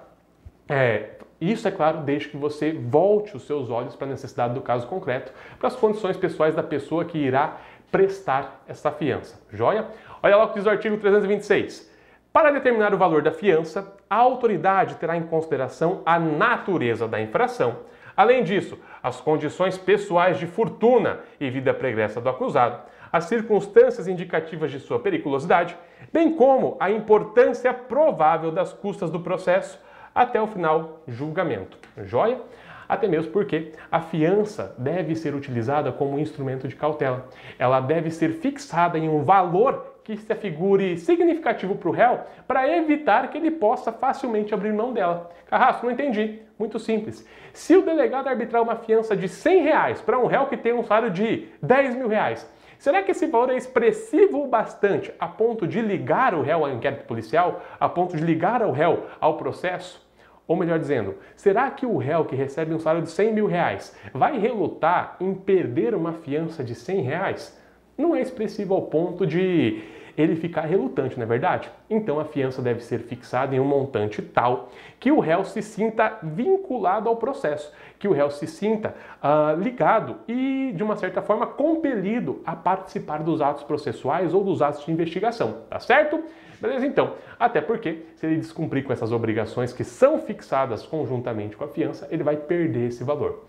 é, isso, é claro, desde que você volte os seus olhos para a necessidade do caso concreto, para as condições pessoais da pessoa que irá prestar essa fiança. Joia? Olha lá o que diz o artigo 326. Para determinar o valor da fiança, a autoridade terá em consideração a natureza da infração. Além disso, as condições pessoais de fortuna e vida pregressa do acusado, as circunstâncias indicativas de sua periculosidade, bem como a importância provável das custas do processo, até o final julgamento. Joia? Até mesmo porque a fiança deve ser utilizada como instrumento de cautela. Ela deve ser fixada em um valor que se afigure significativo para o réu para evitar que ele possa facilmente abrir mão dela. Carrasco, não entendi. Muito simples. Se o delegado arbitrar uma fiança de 100 reais para um réu que tem um salário de 10 mil reais, será que esse valor é expressivo o bastante a ponto de ligar o réu ao inquérito policial, a ponto de ligar o réu ao processo? Ou melhor dizendo, será que o réu que recebe um salário de 100 mil reais vai relutar em perder uma fiança de 100 reais? Não é expressivo ao ponto de ele ficar relutante, não é verdade? Então a fiança deve ser fixada em um montante tal que o réu se sinta vinculado ao processo, que o réu se sinta uh, ligado e, de uma certa forma, compelido a participar dos atos processuais ou dos atos de investigação, tá certo? Beleza? Então, até porque, se ele descumprir com essas obrigações que são fixadas conjuntamente com a fiança, ele vai perder esse valor.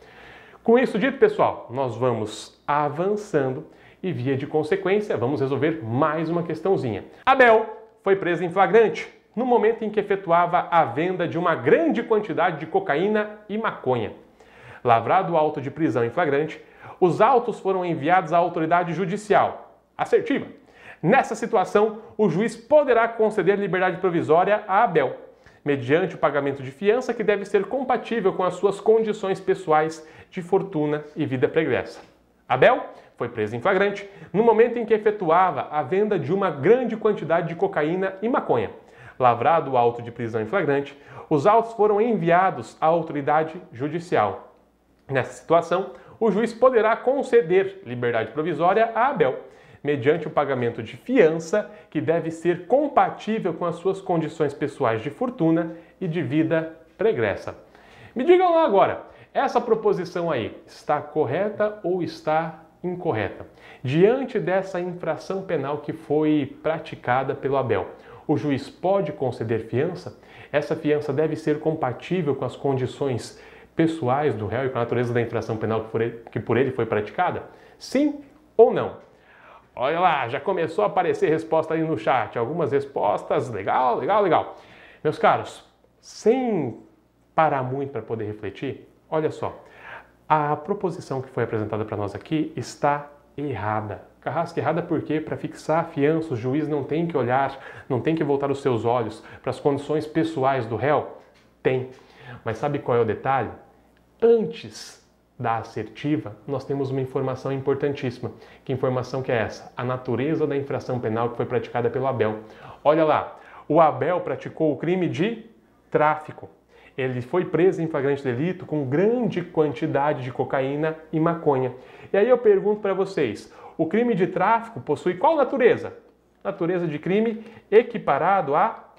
Com isso dito, pessoal, nós vamos avançando e, via de consequência, vamos resolver mais uma questãozinha. Abel foi preso em flagrante no momento em que efetuava a venda de uma grande quantidade de cocaína e maconha. Lavrado o auto de prisão em flagrante, os autos foram enviados à autoridade judicial assertiva. Nessa situação, o juiz poderá conceder liberdade provisória a Abel, mediante o pagamento de fiança que deve ser compatível com as suas condições pessoais de fortuna e vida pregressa. Abel foi preso em flagrante no momento em que efetuava a venda de uma grande quantidade de cocaína e maconha. Lavrado o auto de prisão em flagrante, os autos foram enviados à autoridade judicial. Nessa situação, o juiz poderá conceder liberdade provisória a Abel, mediante o pagamento de fiança que deve ser compatível com as suas condições pessoais de fortuna e de vida pregressa. Me digam lá agora, essa proposição aí está correta ou está incorreta. Diante dessa infração penal que foi praticada pelo Abel, o juiz pode conceder fiança? Essa fiança deve ser compatível com as condições pessoais do réu e com a natureza da infração penal que por ele, foi praticada? Sim ou não? Olha lá, já começou a aparecer resposta aí no chat. Algumas respostas, legal, legal, legal. Meus caros, sem parar muito para poder refletir, olha só. A proposição que foi apresentada para nós aqui está errada. Carrasco errada porque para fixar a fiança o juiz não tem que olhar, não tem que voltar os seus olhos para as condições pessoais do réu? Tem. Mas sabe qual é o detalhe? Antes da assertiva, nós temos uma informação importantíssima. Que informação que é essa? A natureza da infração penal que foi praticada pelo Abel. Olha lá, o Abel praticou o crime de tráfico. Ele foi preso em flagrante delito com grande quantidade de cocaína e maconha. E aí eu pergunto para vocês, o crime de tráfico possui qual natureza? Natureza de crime equiparado a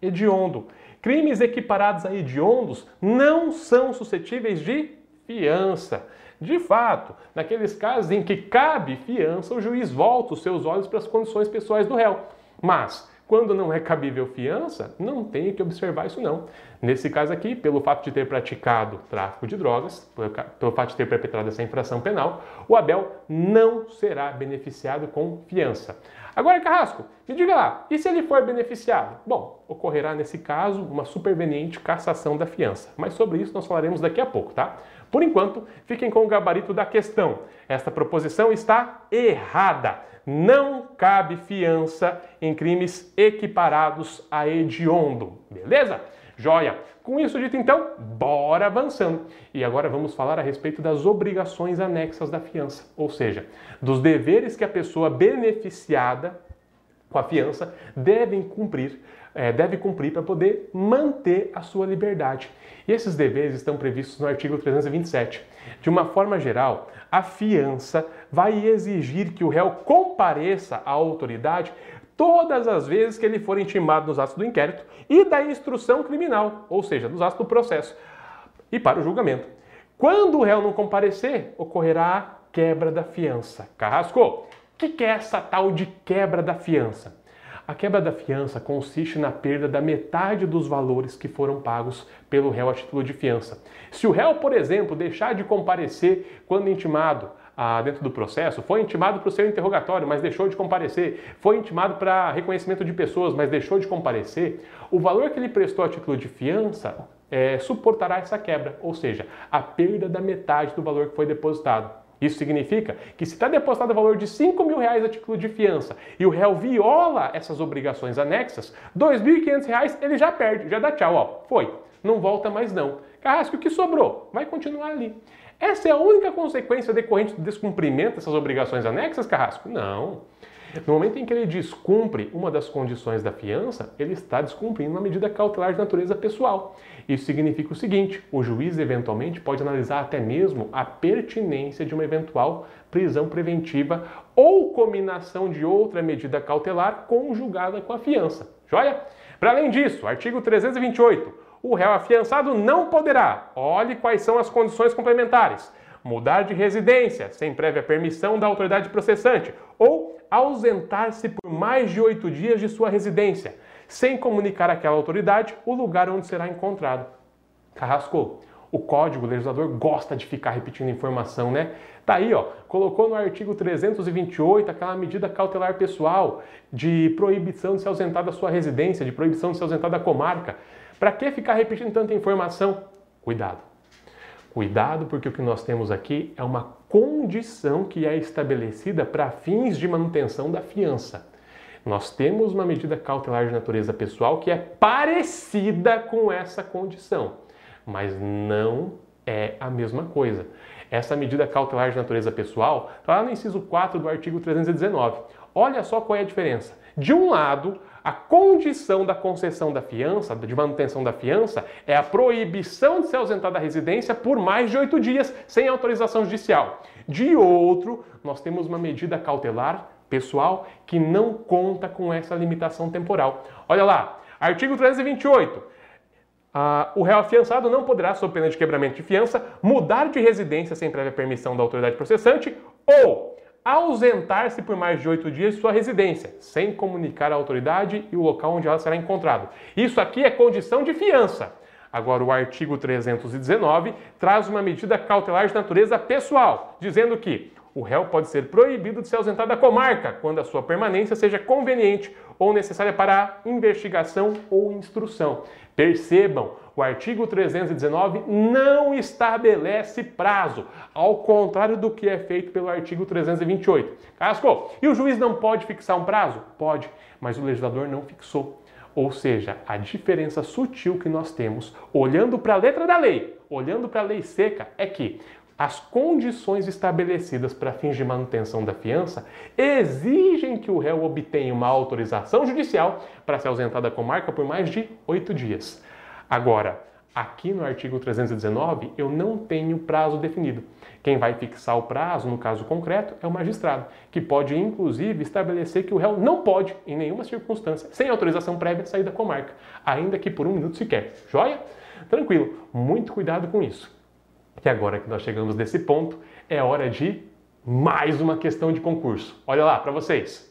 hediondo. Crimes equiparados a hediondos não são suscetíveis de fiança. De fato, naqueles casos em que cabe fiança, o juiz volta os seus olhos para as condições pessoais do réu. Mas, quando não é cabível fiança, não tem que observar isso não. Nesse caso aqui, pelo fato de ter praticado tráfico de drogas, pelo fato de ter perpetrado essa infração penal, o Abel não será beneficiado com fiança. Agora, Carrasco, me diga lá, e se ele for beneficiado? Bom, ocorrerá nesse caso uma superveniente cassação da fiança, mas sobre isso nós falaremos daqui a pouco, tá? Por enquanto, fiquem com o gabarito da questão. Esta proposição está errada. Não cabe fiança em crimes equiparados a hediondo, beleza? Joia! Com isso dito, então, bora avançando. E agora vamos falar a respeito das obrigações anexas da fiança, ou seja, dos deveres que a pessoa beneficiada com a fiança devem cumprir, é, deve cumprir para poder manter a sua liberdade. E esses deveres estão previstos no artigo 327. De uma forma geral, a fiança vai exigir que o réu compareça à autoridade todas as vezes que ele for intimado nos atos do inquérito e da instrução criminal, ou seja, nos atos do processo, e para o julgamento. Quando o réu não comparecer, ocorrerá a quebra da fiança. Carrasco, o que, que é essa tal de quebra da fiança? A quebra da fiança consiste na perda da metade dos valores que foram pagos pelo réu a título de fiança. Se o réu, por exemplo, deixar de comparecer quando intimado ah, dentro do processo, foi intimado para o seu interrogatório, mas deixou de comparecer, foi intimado para reconhecimento de pessoas, mas deixou de comparecer, o valor que ele prestou a título de fiança é, suportará essa quebra, ou seja, a perda da metade do valor que foi depositado. Isso significa que se está depositado o valor de 5 mil reais a título de fiança e o réu viola essas obrigações anexas, R$ 2.500 ele já perde, já dá tchau, ó, foi, não volta mais não. Carrasco, o que sobrou? Vai continuar ali. Essa é a única consequência decorrente do descumprimento dessas obrigações anexas, Carrasco? Não. No momento em que ele descumpre uma das condições da fiança, ele está descumprindo uma medida cautelar de natureza pessoal. Isso significa o seguinte: o juiz eventualmente pode analisar até mesmo a pertinência de uma eventual prisão preventiva ou combinação de outra medida cautelar conjugada com a fiança. Joia? Para além disso, artigo 328 o réu afiançado não poderá, olhe quais são as condições complementares, mudar de residência sem prévia permissão da autoridade processante ou ausentar-se por mais de oito dias de sua residência, sem comunicar àquela autoridade o lugar onde será encontrado. Carrasco, o código o legislador gosta de ficar repetindo informação, né? Tá aí, ó, colocou no artigo 328 aquela medida cautelar pessoal de proibição de se ausentar da sua residência, de proibição de se ausentar da comarca. Para que ficar repetindo tanta informação? Cuidado. Cuidado, porque o que nós temos aqui é uma condição que é estabelecida para fins de manutenção da fiança. Nós temos uma medida cautelar de natureza pessoal que é parecida com essa condição, mas não é a mesma coisa. Essa medida cautelar de natureza pessoal está lá no inciso 4 do artigo 319. Olha só qual é a diferença. De um lado, a condição da concessão da fiança, de manutenção da fiança, é a proibição de se ausentar da residência por mais de oito dias sem autorização judicial. De outro, nós temos uma medida cautelar pessoal que não conta com essa limitação temporal. Olha lá, artigo 328. Ah, o réu afiançado não poderá, sob pena de quebramento de fiança, mudar de residência sem prévia permissão da autoridade processante ou ausentar-se por mais de oito dias de sua residência, sem comunicar à autoridade e o local onde ela será encontrada. Isso aqui é condição de fiança. Agora, o artigo 319 traz uma medida cautelar de natureza pessoal, dizendo que o réu pode ser proibido de se ausentar da comarca quando a sua permanência seja conveniente ou necessária para a investigação ou instrução. Percebam, o artigo 319 não estabelece prazo, ao contrário do que é feito pelo artigo 328. Casco, e o juiz não pode fixar um prazo? Pode, mas o legislador não fixou. Ou seja, a diferença sutil que nós temos, olhando para a letra da lei, olhando para a lei seca, é que as condições estabelecidas para fins de manutenção da fiança exigem que o réu obtenha uma autorização judicial para ser ausentar da comarca por mais de oito dias. Agora, aqui no artigo 319, eu não tenho prazo definido. Quem vai fixar o prazo, no caso concreto, é o magistrado, que pode inclusive estabelecer que o réu não pode, em nenhuma circunstância, sem autorização prévia, sair da comarca, ainda que por um minuto sequer. Joia? Tranquilo, muito cuidado com isso. E agora que nós chegamos nesse ponto, é hora de mais uma questão de concurso. Olha lá para vocês.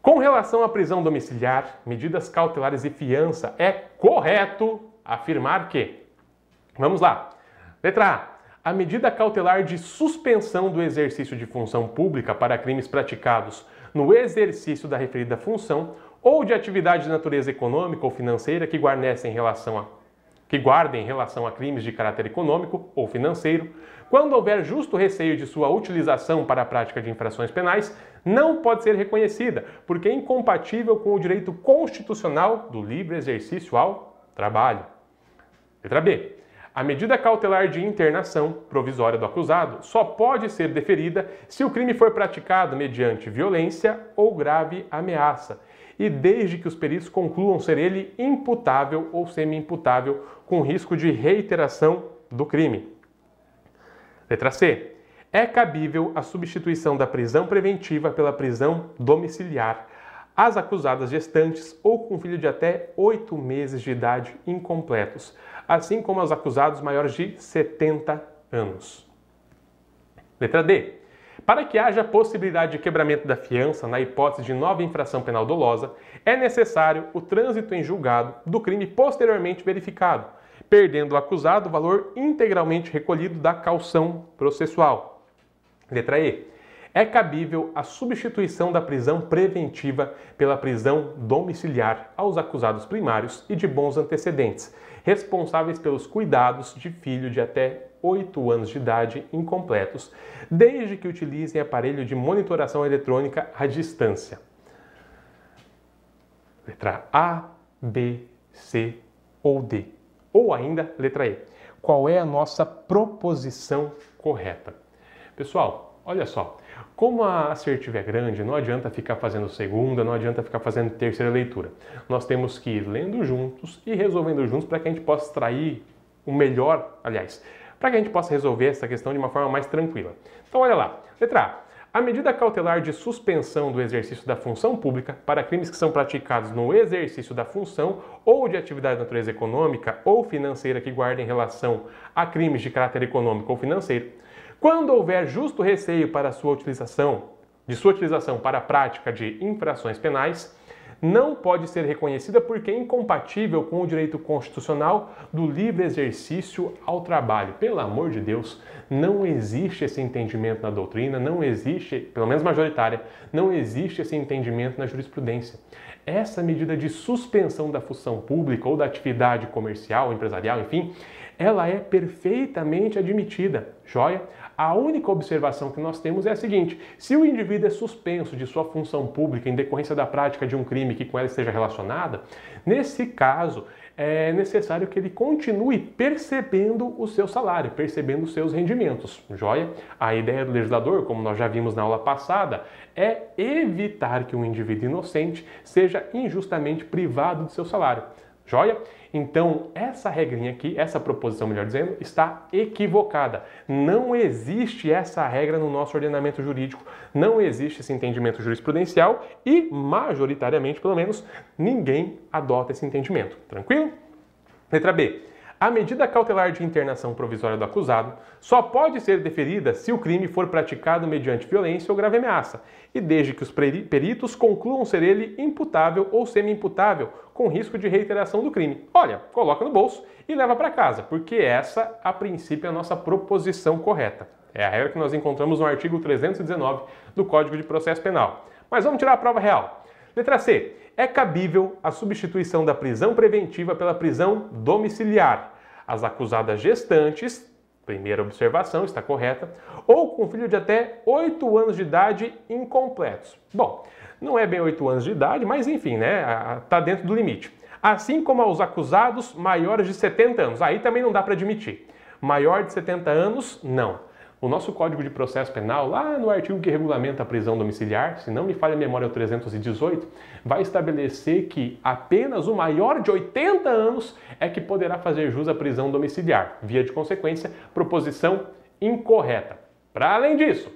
Com relação à prisão domiciliar, medidas cautelares e fiança, é correto afirmar que. Vamos lá. Letra A. A medida cautelar de suspensão do exercício de função pública para crimes praticados no exercício da referida função ou de atividade de natureza econômica ou financeira que guarnecem relação a que guardem relação a crimes de caráter econômico ou financeiro, quando houver justo receio de sua utilização para a prática de infrações penais, não pode ser reconhecida, porque é incompatível com o direito constitucional do livre exercício ao trabalho. Letra B. A medida cautelar de internação provisória do acusado só pode ser deferida se o crime for praticado mediante violência ou grave ameaça e desde que os peritos concluam ser ele imputável ou semi-imputável com risco de reiteração do crime. Letra C. É cabível a substituição da prisão preventiva pela prisão domiciliar às acusadas gestantes ou com filho de até oito meses de idade incompletos, assim como aos acusados maiores de 70 anos. Letra D. Para que haja possibilidade de quebramento da fiança na hipótese de nova infração penal dolosa, é necessário o trânsito em julgado do crime posteriormente verificado, perdendo o acusado o valor integralmente recolhido da calção processual. Letra E. É cabível a substituição da prisão preventiva pela prisão domiciliar aos acusados primários e de bons antecedentes, responsáveis pelos cuidados de filho de até 8 anos de idade incompletos, desde que utilizem aparelho de monitoração eletrônica à distância. Letra A, B, C ou D. Ou ainda, letra E. Qual é a nossa proposição correta? Pessoal, olha só. Como a assertiva é grande, não adianta ficar fazendo segunda, não adianta ficar fazendo terceira leitura. Nós temos que ir lendo juntos e resolvendo juntos para que a gente possa extrair o melhor, aliás, para que a gente possa resolver essa questão de uma forma mais tranquila. Então, olha lá. Letra A. A medida cautelar de suspensão do exercício da função pública para crimes que são praticados no exercício da função ou de atividade de natureza econômica ou financeira que guardem relação a crimes de caráter econômico ou financeiro, quando houver justo receio para sua utilização, de sua utilização para a prática de infrações penais, não pode ser reconhecida porque é incompatível com o direito constitucional do livre exercício ao trabalho. Pelo amor de Deus, não existe esse entendimento na doutrina, não existe, pelo menos majoritária, não existe esse entendimento na jurisprudência. Essa medida de suspensão da função pública ou da atividade comercial, empresarial, enfim, ela é perfeitamente admitida. Joia? A única observação que nós temos é a seguinte: se o indivíduo é suspenso de sua função pública em decorrência da prática de um crime que com ela esteja relacionada, nesse caso é necessário que ele continue percebendo o seu salário, percebendo os seus rendimentos. Joia? A ideia do legislador, como nós já vimos na aula passada, é evitar que um indivíduo inocente seja injustamente privado do seu salário. Joia? Então, essa regrinha aqui, essa proposição, melhor dizendo, está equivocada. Não existe essa regra no nosso ordenamento jurídico, não existe esse entendimento jurisprudencial e, majoritariamente, pelo menos, ninguém adota esse entendimento. Tranquilo? Letra B. A medida cautelar de internação provisória do acusado só pode ser deferida se o crime for praticado mediante violência ou grave ameaça, e desde que os peritos concluam ser ele imputável ou semi-imputável, com risco de reiteração do crime. Olha, coloca no bolso e leva para casa, porque essa, a princípio, é a nossa proposição correta. É a regra que nós encontramos no artigo 319 do Código de Processo Penal. Mas vamos tirar a prova real. Letra C. É cabível a substituição da prisão preventiva pela prisão domiciliar as acusadas gestantes, primeira observação, está correta, ou com filho de até 8 anos de idade incompletos. Bom, não é bem 8 anos de idade, mas enfim, né? Está dentro do limite. Assim como aos acusados maiores de 70 anos. Aí também não dá para admitir. Maior de 70 anos, não. O nosso Código de Processo Penal, lá no artigo que regulamenta a prisão domiciliar, se não me falha a memória, é o 318, vai estabelecer que apenas o maior de 80 anos é que poderá fazer jus à prisão domiciliar. Via de consequência, proposição incorreta. Para além disso,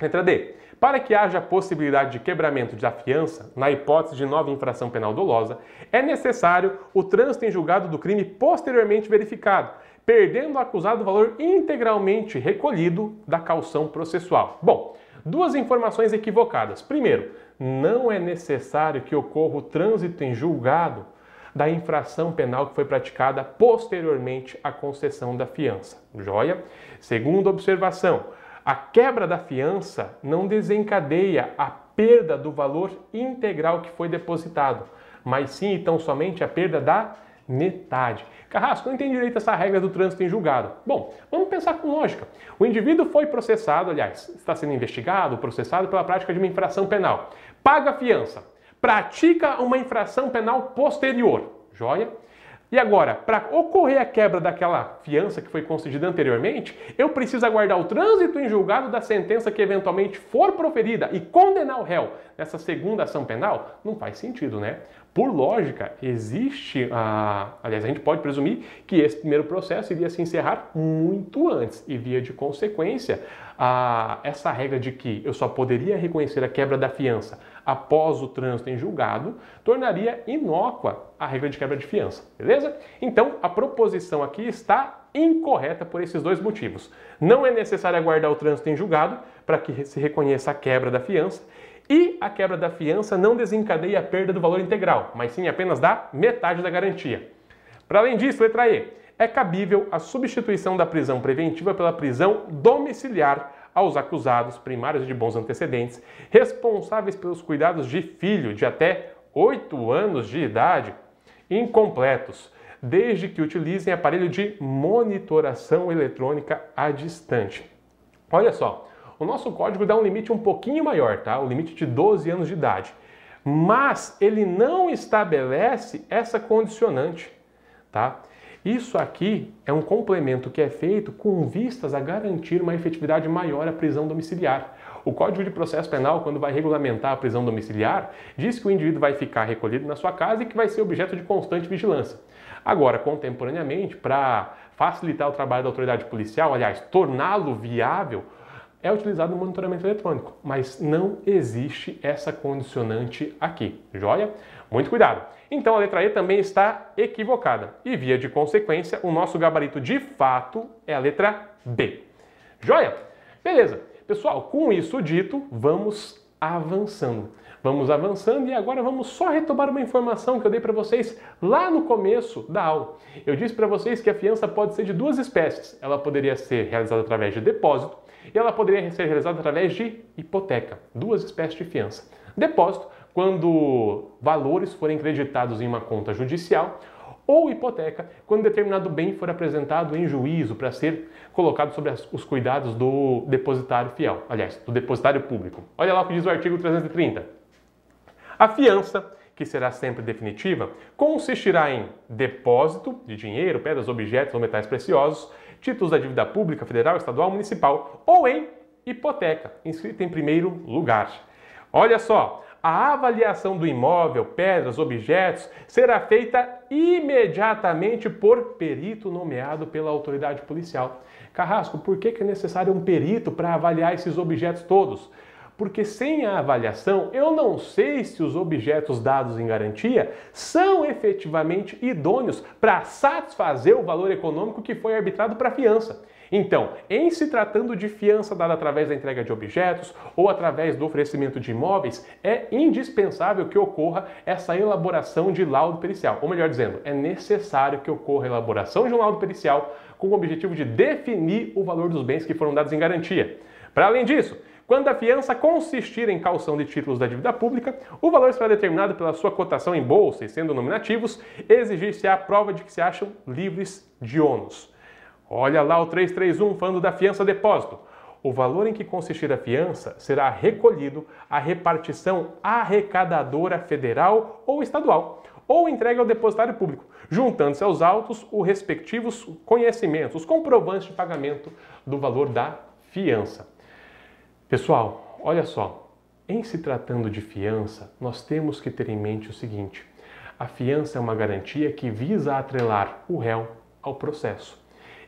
letra D. Para que haja possibilidade de quebramento da fiança, na hipótese de nova infração penal dolosa, é necessário o trânsito em julgado do crime posteriormente verificado, perdendo o acusado o valor integralmente recolhido da calção processual. Bom, duas informações equivocadas. Primeiro, não é necessário que ocorra o trânsito em julgado da infração penal que foi praticada posteriormente à concessão da fiança. Joia? Segunda observação, a quebra da fiança não desencadeia a perda do valor integral que foi depositado, mas sim e tão somente a perda da metade. Carrasco, não entendi direito essa regra do trânsito em julgado. Bom, vamos pensar com lógica. O indivíduo foi processado, aliás, está sendo investigado, processado pela prática de uma infração penal. Paga fiança, pratica uma infração penal posterior, joia? E agora, para ocorrer a quebra daquela fiança que foi concedida anteriormente, eu preciso aguardar o trânsito em julgado da sentença que eventualmente for proferida e condenar o réu nessa segunda ação penal? Não faz sentido, né? Por lógica, existe a. Aliás, a gente pode presumir que esse primeiro processo iria se encerrar muito antes e, via de consequência, a, essa regra de que eu só poderia reconhecer a quebra da fiança após o trânsito em julgado tornaria inócua a regra de quebra de fiança, beleza? Então, a proposição aqui está incorreta por esses dois motivos. Não é necessário aguardar o trânsito em julgado para que se reconheça a quebra da fiança e a quebra da fiança não desencadeia a perda do valor integral, mas sim apenas da metade da garantia. Para além disso, letra E, é cabível a substituição da prisão preventiva pela prisão domiciliar aos acusados primários de bons antecedentes, responsáveis pelos cuidados de filho de até 8 anos de idade, incompletos, desde que utilizem aparelho de monitoração eletrônica à distante. Olha só, o nosso código dá um limite um pouquinho maior, tá? O limite de 12 anos de idade. Mas ele não estabelece essa condicionante, tá? Isso aqui é um complemento que é feito com vistas a garantir uma efetividade maior à prisão domiciliar. O Código de Processo Penal, quando vai regulamentar a prisão domiciliar, diz que o indivíduo vai ficar recolhido na sua casa e que vai ser objeto de constante vigilância. Agora, contemporaneamente, para facilitar o trabalho da autoridade policial, aliás, torná-lo viável, é utilizado o monitoramento eletrônico, mas não existe essa condicionante aqui, joia? Muito cuidado! Então a letra E também está equivocada e, via de consequência, o nosso gabarito de fato é a letra B. Joia? Beleza! Pessoal, com isso dito, vamos avançando. Vamos avançando e agora vamos só retomar uma informação que eu dei para vocês lá no começo da aula. Eu disse para vocês que a fiança pode ser de duas espécies. Ela poderia ser realizada através de depósito e ela poderia ser realizada através de hipoteca, duas espécies de fiança. Depósito, quando valores forem creditados em uma conta judicial, ou hipoteca, quando determinado bem for apresentado em juízo para ser colocado sob os cuidados do depositário fiel, aliás, do depositário público. Olha lá o que diz o artigo 330. A fiança, que será sempre definitiva, consistirá em depósito de dinheiro, pedras, objetos ou metais preciosos, títulos da dívida pública, federal, estadual, municipal ou em hipoteca, inscrita em primeiro lugar. Olha só, a avaliação do imóvel, pedras, objetos, será feita imediatamente por perito nomeado pela autoridade policial. Carrasco, por que é necessário um perito para avaliar esses objetos todos? Porque sem a avaliação eu não sei se os objetos dados em garantia são efetivamente idôneos para satisfazer o valor econômico que foi arbitrado para a fiança. Então, em se tratando de fiança dada através da entrega de objetos ou através do oferecimento de imóveis, é indispensável que ocorra essa elaboração de laudo pericial. Ou melhor dizendo, é necessário que ocorra a elaboração de um laudo pericial com o objetivo de definir o valor dos bens que foram dados em garantia. Para além disso, quando a fiança consistir em calção de títulos da dívida pública, o valor será determinado pela sua cotação em bolsa e, sendo nominativos, exigir-se a prova de que se acham livres de ônus. Olha lá o 331 falando da fiança depósito. O valor em que consistir a fiança será recolhido à repartição arrecadadora federal ou estadual, ou entregue ao depositário público, juntando-se aos autos os respectivos conhecimentos, os comprovantes de pagamento do valor da fiança. Pessoal, olha só, em se tratando de fiança, nós temos que ter em mente o seguinte: a fiança é uma garantia que visa atrelar o réu ao processo.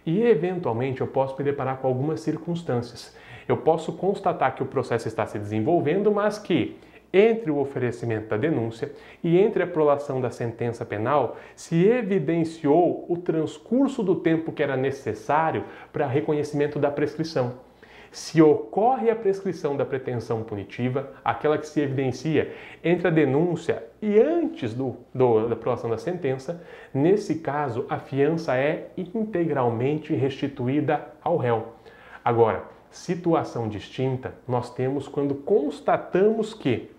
E eventualmente eu posso me deparar com algumas circunstâncias. Eu posso constatar que o processo está se desenvolvendo, mas que entre o oferecimento da denúncia e entre a prolação da sentença penal se evidenciou o transcurso do tempo que era necessário para reconhecimento da prescrição. Se ocorre a prescrição da pretensão punitiva, aquela que se evidencia entre a denúncia e antes do, do, da aprovação da sentença, nesse caso a fiança é integralmente restituída ao réu. Agora, situação distinta nós temos quando constatamos que,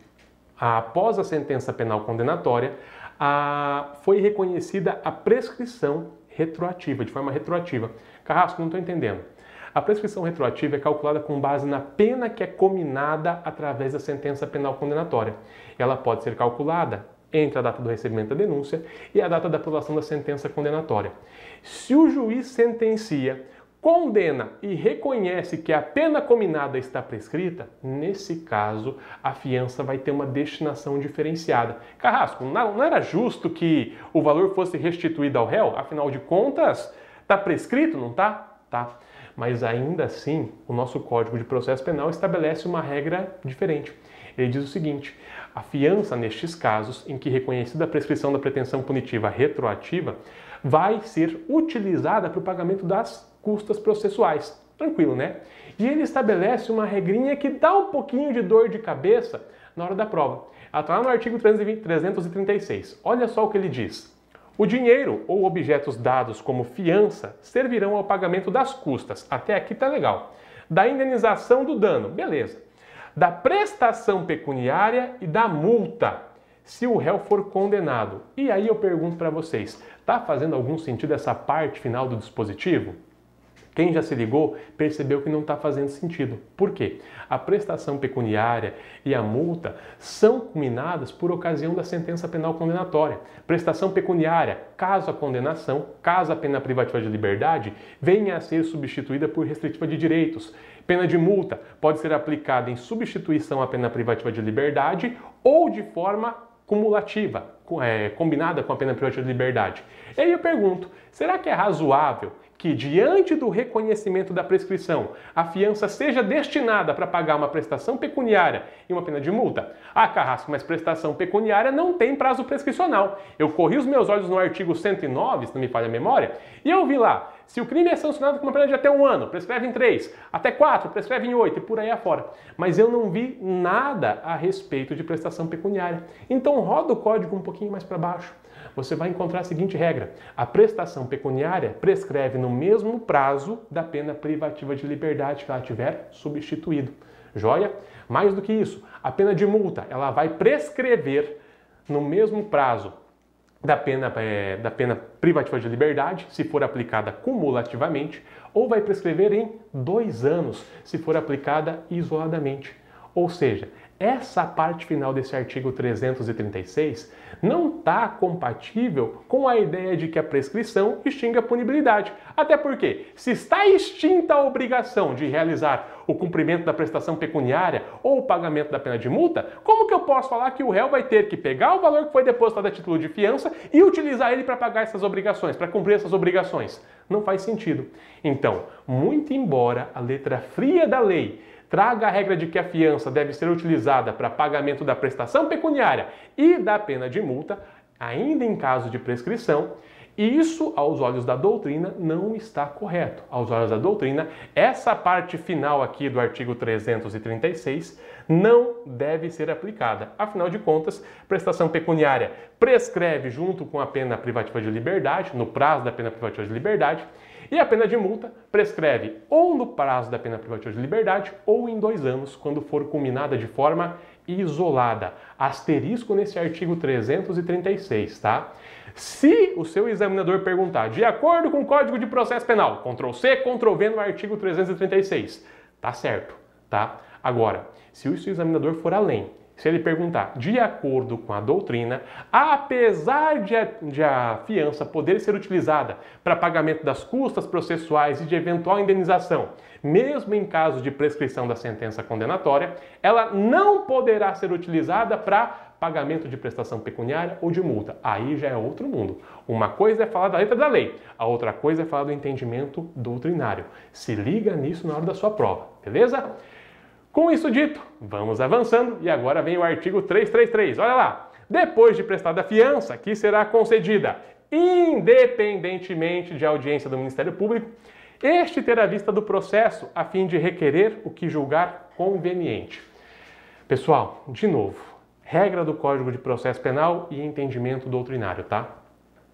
após a sentença penal condenatória, a, foi reconhecida a prescrição retroativa, de forma retroativa. Carrasco, não estou entendendo. A prescrição retroativa é calculada com base na pena que é cominada através da sentença penal condenatória. Ela pode ser calculada entre a data do recebimento da denúncia e a data da aprovação da sentença condenatória. Se o juiz sentencia, condena e reconhece que a pena cominada está prescrita, nesse caso a fiança vai ter uma destinação diferenciada. Carrasco, não era justo que o valor fosse restituído ao réu? Afinal de contas, está prescrito, não está? Tá mas ainda assim o nosso Código de Processo Penal estabelece uma regra diferente. Ele diz o seguinte: a fiança, nestes casos em que reconhecida a prescrição da pretensão punitiva retroativa, vai ser utilizada para o pagamento das custas processuais. Tranquilo, né? E ele estabelece uma regrinha que dá um pouquinho de dor de cabeça na hora da prova. Ela está lá no artigo 336. Olha só o que ele diz. O dinheiro ou objetos dados como fiança servirão ao pagamento das custas. Até aqui tá legal. Da indenização do dano, beleza. Da prestação pecuniária e da multa, se o réu for condenado. E aí eu pergunto para vocês, tá fazendo algum sentido essa parte final do dispositivo? Quem já se ligou percebeu que não está fazendo sentido. Por quê? A prestação pecuniária e a multa são combinadas por ocasião da sentença penal condenatória. Prestação pecuniária, caso a condenação, caso a pena privativa de liberdade venha a ser substituída por restritiva de direitos. Pena de multa pode ser aplicada em substituição à pena privativa de liberdade ou de forma cumulativa, é, combinada com a pena privativa de liberdade. E aí eu pergunto, será que é razoável que, diante do reconhecimento da prescrição, a fiança seja destinada para pagar uma prestação pecuniária e uma pena de multa? Ah, Carrasco, mas prestação pecuniária não tem prazo prescricional. Eu corri os meus olhos no artigo 109, se não me falha a memória, e eu vi lá, se o crime é sancionado com uma pena de até um ano, prescreve em três, até quatro, prescreve em oito e por aí afora. Mas eu não vi nada a respeito de prestação pecuniária. Então roda o código um pouquinho mais para baixo você vai encontrar a seguinte regra: a prestação pecuniária prescreve no mesmo prazo da pena privativa de liberdade que ela tiver substituído. Joia? Mais do que isso, a pena de multa ela vai prescrever no mesmo prazo da pena, é, da pena privativa de liberdade, se for aplicada cumulativamente, ou vai prescrever em dois anos, se for aplicada isoladamente. Ou seja, essa parte final desse artigo 336 não está compatível com a ideia de que a prescrição extinga a punibilidade. Até porque, se está extinta a obrigação de realizar o cumprimento da prestação pecuniária ou o pagamento da pena de multa, como que eu posso falar que o réu vai ter que pegar o valor que foi depositado a título de fiança e utilizar ele para pagar essas obrigações, para cumprir essas obrigações? Não faz sentido. Então, muito embora a letra fria da lei traga a regra de que a fiança deve ser utilizada para pagamento da prestação pecuniária e da pena de multa, ainda em caso de prescrição, isso, aos olhos da doutrina, não está correto. Aos olhos da doutrina, essa parte final aqui do artigo 336 não deve ser aplicada. Afinal de contas, prestação pecuniária prescreve junto com a pena privativa de liberdade, no prazo da pena privativa de liberdade, e a pena de multa prescreve ou no prazo da pena privativa de liberdade ou em dois anos, quando for culminada de forma isolada. Asterisco nesse artigo 336, tá? Se o seu examinador perguntar, de acordo com o Código de Processo Penal, Ctrl C, Ctrl V no artigo 336, tá certo, tá? Agora, se o seu examinador for além, Se ele perguntar de acordo com a doutrina, apesar de a, de a fiança poder ser utilizada para pagamento das custas processuais e de eventual indenização, mesmo em caso de prescrição da sentença condenatória, ela não poderá ser utilizada para pagamento de prestação pecuniária ou de multa. Aí já é outro mundo. Uma coisa é falar da letra da lei, a outra coisa é falar do entendimento doutrinário. Se liga nisso na hora da sua prova, beleza? Com isso dito, vamos avançando e agora vem o artigo 333. Olha lá. Depois de prestada a fiança, que será concedida independentemente de audiência do Ministério Público, este terá vista do processo a fim de requerer o que julgar conveniente. Pessoal, de novo, regra do Código de Processo Penal e entendimento doutrinário, tá?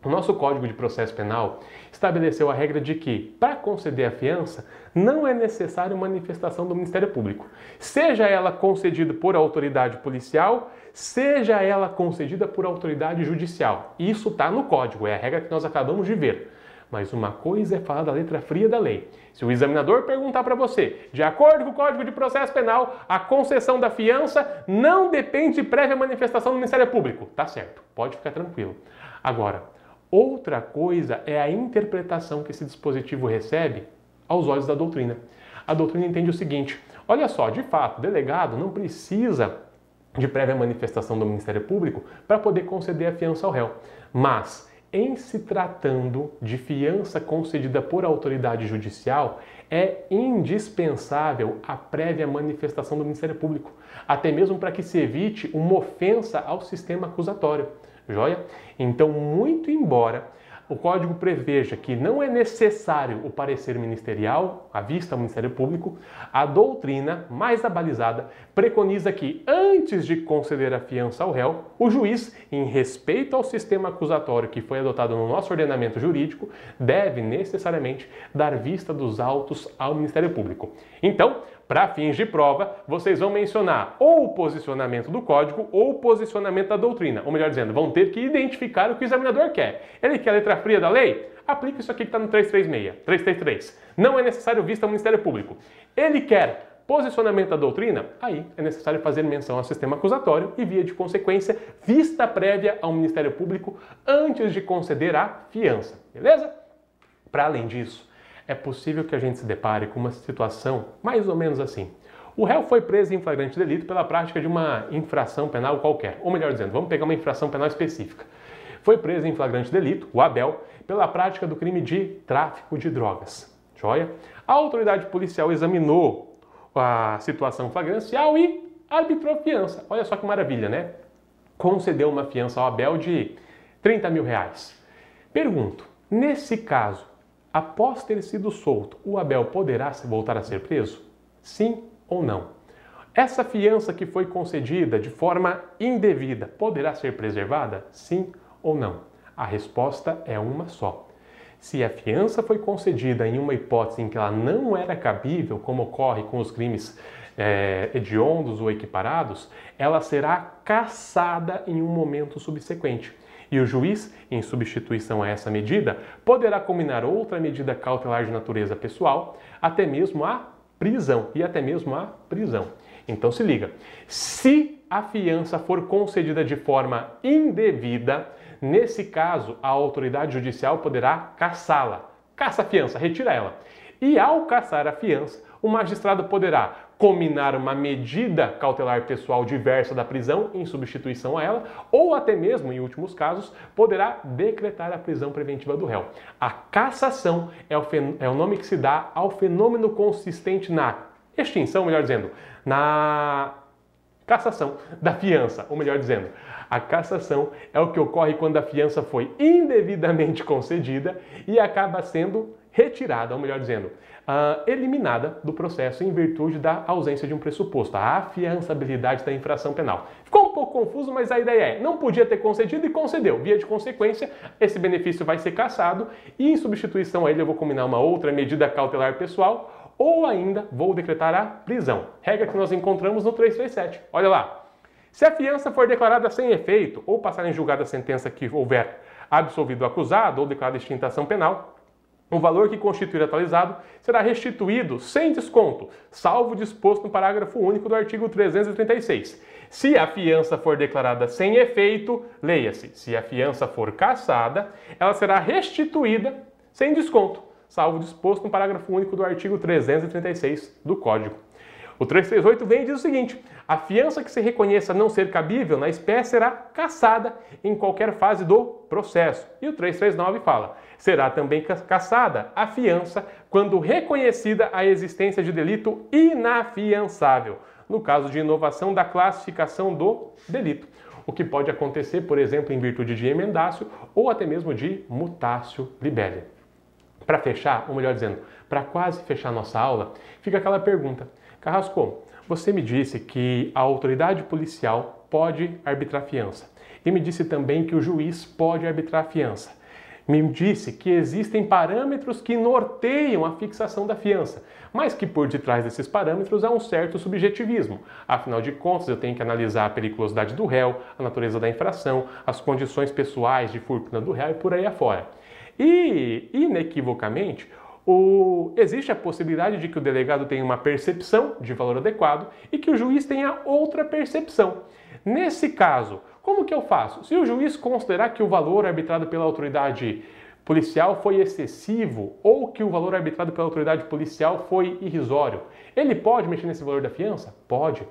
O nosso Código de Processo Penal estabeleceu a regra de que, para conceder a fiança, não é necessário manifestação do Ministério Público, seja ela concedida por autoridade policial, seja ela concedida por autoridade judicial. Isso está no Código, é a regra que nós acabamos de ver. Mas uma coisa é falar da letra fria da lei. Se o examinador perguntar para você, de acordo com o Código de Processo Penal, a concessão da fiança não depende de prévia manifestação do Ministério Público. Tá certo, pode ficar tranquilo. Agora, outra coisa é a interpretação que esse dispositivo recebe aos olhos da doutrina. A doutrina entende o seguinte: olha só, de fato, delegado não precisa de prévia manifestação do Ministério Público para poder conceder a fiança ao réu. Mas em se tratando de fiança concedida por autoridade judicial, é indispensável a prévia manifestação do Ministério Público, até mesmo para que se evite uma ofensa ao sistema acusatório. Joia? Então, muito embora o código preveja que não é necessário o parecer ministerial, à vista ao Ministério Público, a doutrina mais abalizada preconiza que, antes de conceder a fiança ao réu, o juiz, em respeito ao sistema acusatório que foi adotado no nosso ordenamento jurídico, deve necessariamente dar vista dos autos ao Ministério Público. Então, para fins de prova, vocês vão mencionar ou o posicionamento do código ou o posicionamento da doutrina. Ou melhor dizendo, vão ter que identificar o que o examinador quer. Ele quer a letra fria da lei? Aplica isso aqui que está no 336, 333. Não é necessário vista ao Ministério Público. Ele quer posicionamento da doutrina? Aí é necessário fazer menção ao sistema acusatório e, via de consequência, vista prévia ao Ministério Público antes de conceder a fiança. Beleza? Para além disso, é possível que a gente se depare com uma situação mais ou menos assim. O réu foi preso em flagrante delito pela prática de uma infração penal qualquer. Ou melhor dizendo, vamos pegar uma infração penal específica. Foi preso em flagrante delito, o Abel, pela prática do crime de tráfico de drogas. Joia? A autoridade policial examinou a situação flagrancial e arbitrou fiança. Olha só que maravilha, né? Concedeu uma fiança ao Abel de 30 mil reais. Pergunto, nesse caso, após ter sido solto, o Abel poderá voltar a ser preso? Sim ou não? Essa fiança que foi concedida de forma indevida poderá ser preservada? Sim ou não? A resposta é uma só. Se a fiança foi concedida em uma hipótese em que ela não era cabível, como ocorre com os crimes é, hediondos ou equiparados, ela será cassada em um momento subsequente. E o juiz, em substituição a essa medida, poderá combinar outra medida cautelar de natureza pessoal, até mesmo a prisão e até mesmo a prisão. Então se liga. Se a fiança for concedida de forma indevida, nesse caso a autoridade judicial poderá caçá-la. Caça a fiança, retira ela. E ao caçar a fiança, o magistrado poderá combinar uma medida cautelar pessoal diversa da prisão em substituição a ela, ou até mesmo, em últimos casos, poderá decretar a prisão preventiva do réu. A cassação é o, é o nome que se dá ao fenômeno consistente na extinção, melhor dizendo, na cassação da fiança, ou melhor dizendo, a cassação é o que ocorre quando a fiança foi indevidamente concedida e acaba sendo retirada, ou melhor dizendo, uh, eliminada do processo em virtude da ausência de um pressuposto, a afiançabilidade da infração penal. Ficou um pouco confuso, mas a ideia é, não podia ter concedido e concedeu. Via de consequência, esse benefício vai ser cassado e em substituição a ele eu vou combinar uma outra medida cautelar pessoal ou ainda vou decretar a prisão. Regra que nós encontramos no 337. Olha lá. Se a fiança for declarada sem efeito ou passar em julgada a sentença que houver absolvido o acusado ou declarada extintação penal, O valor que constituir atualizado será restituído sem desconto, salvo disposto no parágrafo único do artigo 336. Se a fiança for declarada sem efeito, leia-se, se a fiança for cassada, ela será restituída sem desconto, salvo disposto no parágrafo único do artigo 336 do Código. O 338 vem e diz o seguinte: a fiança que se reconheça não ser cabível na espécie será cassada em qualquer fase do processo. E o 339 fala: será também cassada a fiança quando reconhecida a existência de delito inafiançável, no caso de inovação da classificação do delito. O que pode acontecer, por exemplo, em virtude de emendácio ou até mesmo de mutácio libelli. Para fechar, ou melhor dizendo, para quase fechar nossa aula, fica aquela pergunta: Carrasco, você me disse que a autoridade policial pode arbitrar fiança e me disse também que o juiz pode arbitrar fiança. Me disse que existem parâmetros que norteiam a fixação da fiança, mas que por detrás desses parâmetros há um certo subjetivismo. Afinal de contas, eu tenho que analisar a periculosidade do réu, a natureza da infração, as condições pessoais de fortuna do réu e por aí afora. E, inequivocamente, o, existe a possibilidade de que o delegado tenha uma percepção de valor adequado e que o juiz tenha outra percepção. Nesse caso, como que eu faço? Se o juiz considerar que o valor arbitrado pela autoridade policial foi excessivo ou que o valor arbitrado pela autoridade policial foi irrisório, ele pode mexer nesse valor da fiança? Pode.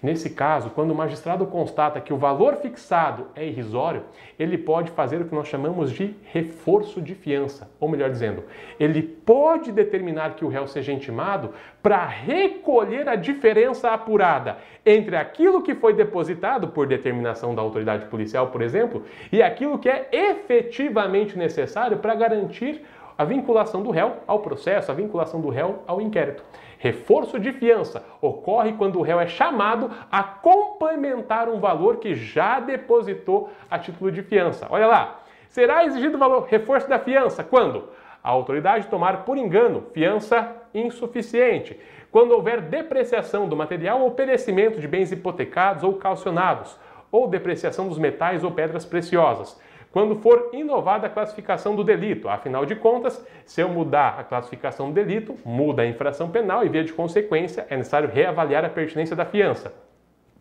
Nesse caso, quando o magistrado constata que o valor fixado é irrisório, ele pode fazer o que nós chamamos de reforço de fiança, ou melhor dizendo, ele pode determinar que o réu seja intimado para recolher a diferença apurada entre aquilo que foi depositado por determinação da autoridade policial, por exemplo, e aquilo que é efetivamente necessário para garantir a vinculação do réu ao processo, a vinculação do réu ao inquérito. Reforço de fiança. Ocorre quando o réu é chamado a complementar um valor que já depositou a título de fiança. Olha lá, será exigido o valor reforço da fiança? Quando? A autoridade tomar por engano fiança insuficiente, quando houver depreciação do material ou perecimento de bens hipotecados ou calcionados, ou depreciação dos metais ou pedras preciosas, quando for inovada a classificação do delito. Afinal de contas, se eu mudar a classificação do delito, muda a infração penal e, via de consequência, é necessário reavaliar a pertinência da fiança.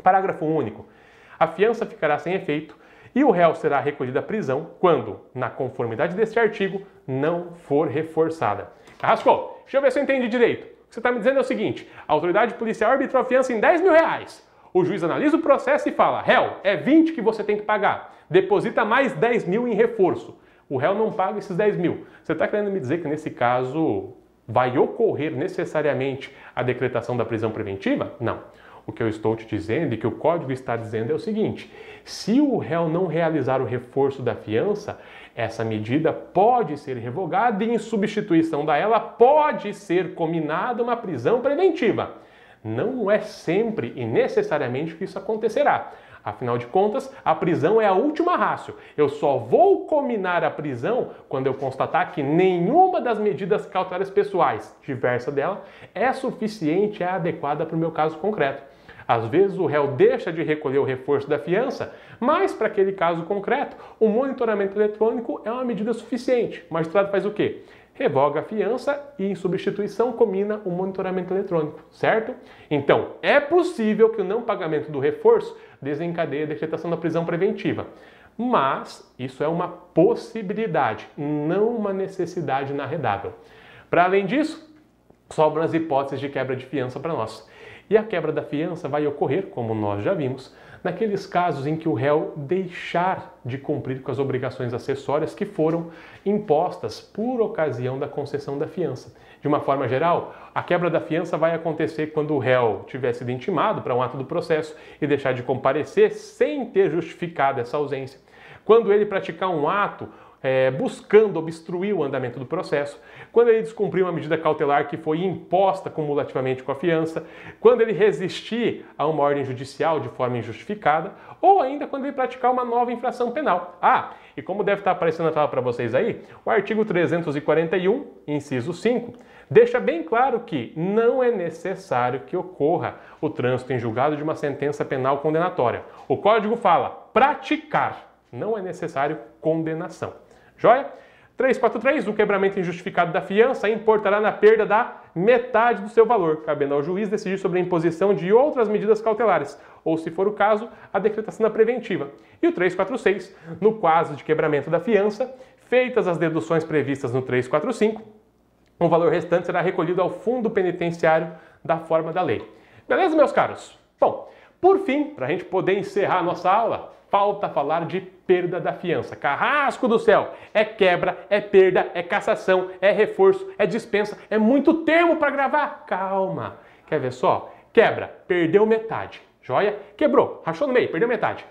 Parágrafo único. A fiança ficará sem efeito e o réu será recolhido à prisão quando, na conformidade deste artigo, não for reforçada. Carrasco, deixa eu ver se eu entendi direito. O que você está me dizendo é o seguinte: a autoridade policial arbitrou a fiança em 10 mil reais. O juiz analisa o processo e fala: réu, é 20 que você tem que pagar deposita mais 10 mil em reforço. O réu não paga esses 10 mil. Você está querendo me dizer que nesse caso vai ocorrer necessariamente a decretação da prisão preventiva? Não. O que eu estou te dizendo e que o código está dizendo é o seguinte: se o réu não realizar o reforço da fiança, essa medida pode ser revogada e, em substituição da ela, pode ser combinada uma prisão preventiva. Não é sempre e necessariamente que isso acontecerá. Afinal de contas, a prisão é a última rácio. Eu só vou combinar a prisão quando eu constatar que nenhuma das medidas cautelares pessoais, diversa dela, é suficiente, é adequada para o meu caso concreto. Às vezes o réu deixa de recolher o reforço da fiança, mas para aquele caso concreto, o monitoramento eletrônico é uma medida suficiente. O magistrado faz o quê? Revoga a fiança e, em substituição, combina o monitoramento eletrônico, certo? Então, é possível que o não pagamento do reforço desencadeie a decretação da prisão preventiva. Mas isso é uma possibilidade, não uma necessidade inarredável. Para além disso, sobram as hipóteses de quebra de fiança para nós. E a quebra da fiança vai ocorrer, como nós já vimos, naqueles casos em que o réu deixar de cumprir com as obrigações acessórias que foram impostas por ocasião da concessão da fiança. De uma forma geral, a quebra da fiança vai acontecer quando o réu tiver sido intimado para um ato do processo e deixar de comparecer sem ter justificado essa ausência. Quando ele praticar um ato é, buscando obstruir o andamento do processo, quando ele descumprir uma medida cautelar que foi imposta cumulativamente com a fiança, quando ele resistir a uma ordem judicial de forma injustificada, ou ainda quando ele praticar uma nova infração penal. Ah, e como deve estar aparecendo na tela para vocês aí, o artigo 341, inciso 5, deixa bem claro que não é necessário que ocorra o trânsito em julgado de uma sentença penal condenatória. O código fala praticar, não é necessário condenação. Joia? 343, o quebramento injustificado da fiança importará na perda da metade do seu valor, cabendo ao juiz decidir sobre a imposição de outras medidas cautelares, ou, se for o caso, a decretação da preventiva. E o 346, no caso de quebramento da fiança, feitas as deduções previstas no 345, o valor restante será recolhido ao fundo penitenciário da forma da lei. Beleza, meus caros? Bom, por fim, para a gente poder encerrar a nossa aula, falta falar de perda da fiança. Carrasco do céu! É quebra, é perda, é cassação, é reforço, é dispensa, é muito termo para gravar. Calma! Quer ver só? Quebra, perdeu metade. Joia? Quebrou, rachou no meio, perdeu metade.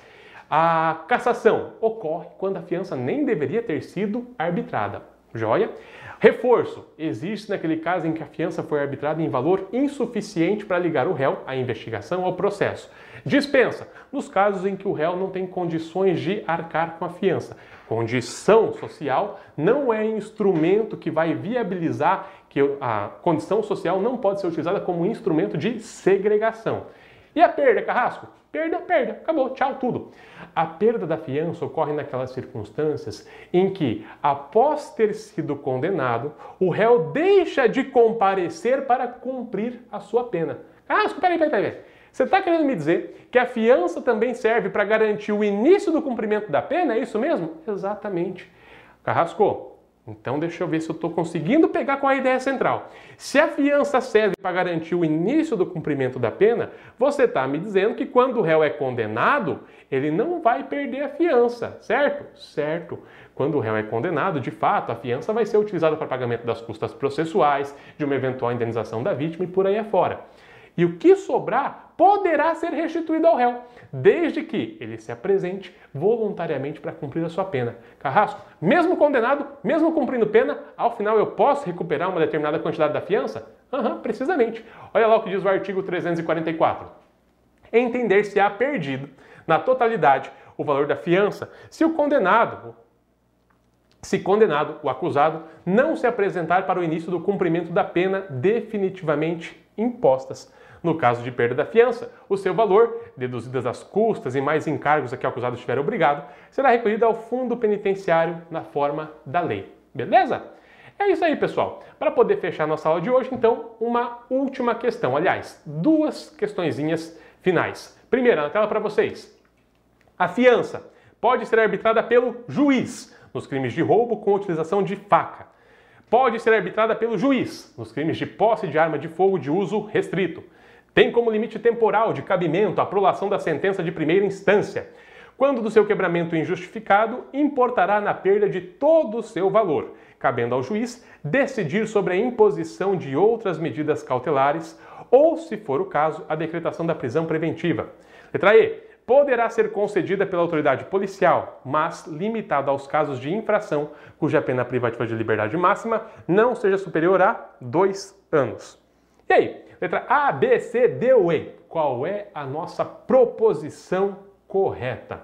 A cassação ocorre quando a fiança nem deveria ter sido arbitrada. Joia? Reforço existe naquele caso em que a fiança foi arbitrada em valor insuficiente para ligar o réu à investigação ao processo. Dispensa nos casos em que o réu não tem condições de arcar com a fiança. Condição social não é instrumento que vai viabilizar que a condição social não pode ser utilizada como instrumento de segregação. E a perda, Carrasco? Perda, perda, acabou, tchau, tudo. A perda da fiança ocorre naquelas circunstâncias em que, após ter sido condenado, o réu deixa de comparecer para cumprir a sua pena. Carrasco, peraí, peraí, peraí. Você está querendo me dizer que a fiança também serve para garantir o início do cumprimento da pena? É isso mesmo? Exatamente. Carrasco, então deixa eu ver se eu estou conseguindo pegar com a ideia central. Se a fiança serve para garantir o início do cumprimento da pena, você está me dizendo que quando o réu é condenado, ele não vai perder a fiança, certo? Certo. Quando o réu é condenado, de fato, a fiança vai ser utilizada para pagamento das custas processuais, de uma eventual indenização da vítima e por aí afora. E o que sobrar poderá ser restituído ao réu, desde que ele se apresente voluntariamente para cumprir a sua pena. Carrasco, mesmo condenado, mesmo cumprindo pena, ao final eu posso recuperar uma determinada quantidade da fiança? Aham, uhum, precisamente. Olha lá o que diz o artigo 344. Entender se há perdido, na totalidade, o valor da fiança se o condenado, se condenado, o acusado, não se apresentar para o início do cumprimento da pena definitivamente impostas no caso de perda da fiança, o seu valor, deduzidas as custas e mais encargos a que o acusado estiver obrigado, será recolhido ao fundo penitenciário na forma da lei. Beleza? É isso aí, pessoal. Para poder fechar nossa aula de hoje, então, uma última questão. Aliás, duas questõezinhas finais. Primeira, na tela para vocês. A fiança pode ser arbitrada pelo juiz nos crimes de roubo com utilização de faca. Pode ser arbitrada pelo juiz nos crimes de posse de arma de fogo de uso restrito tem como limite temporal de cabimento a prolação da sentença de primeira instância. Quando do seu quebramento injustificado, importará na perda de todo o seu valor, cabendo ao juiz decidir sobre a imposição de outras medidas cautelares ou, se for o caso, a decretação da prisão preventiva. Letra E. Poderá ser concedida pela autoridade policial, mas limitada aos casos de infração cuja pena privativa de liberdade máxima não seja superior a dois anos. E aí, Letra A, B, C, D ou E. Qual é a nossa proposição correta?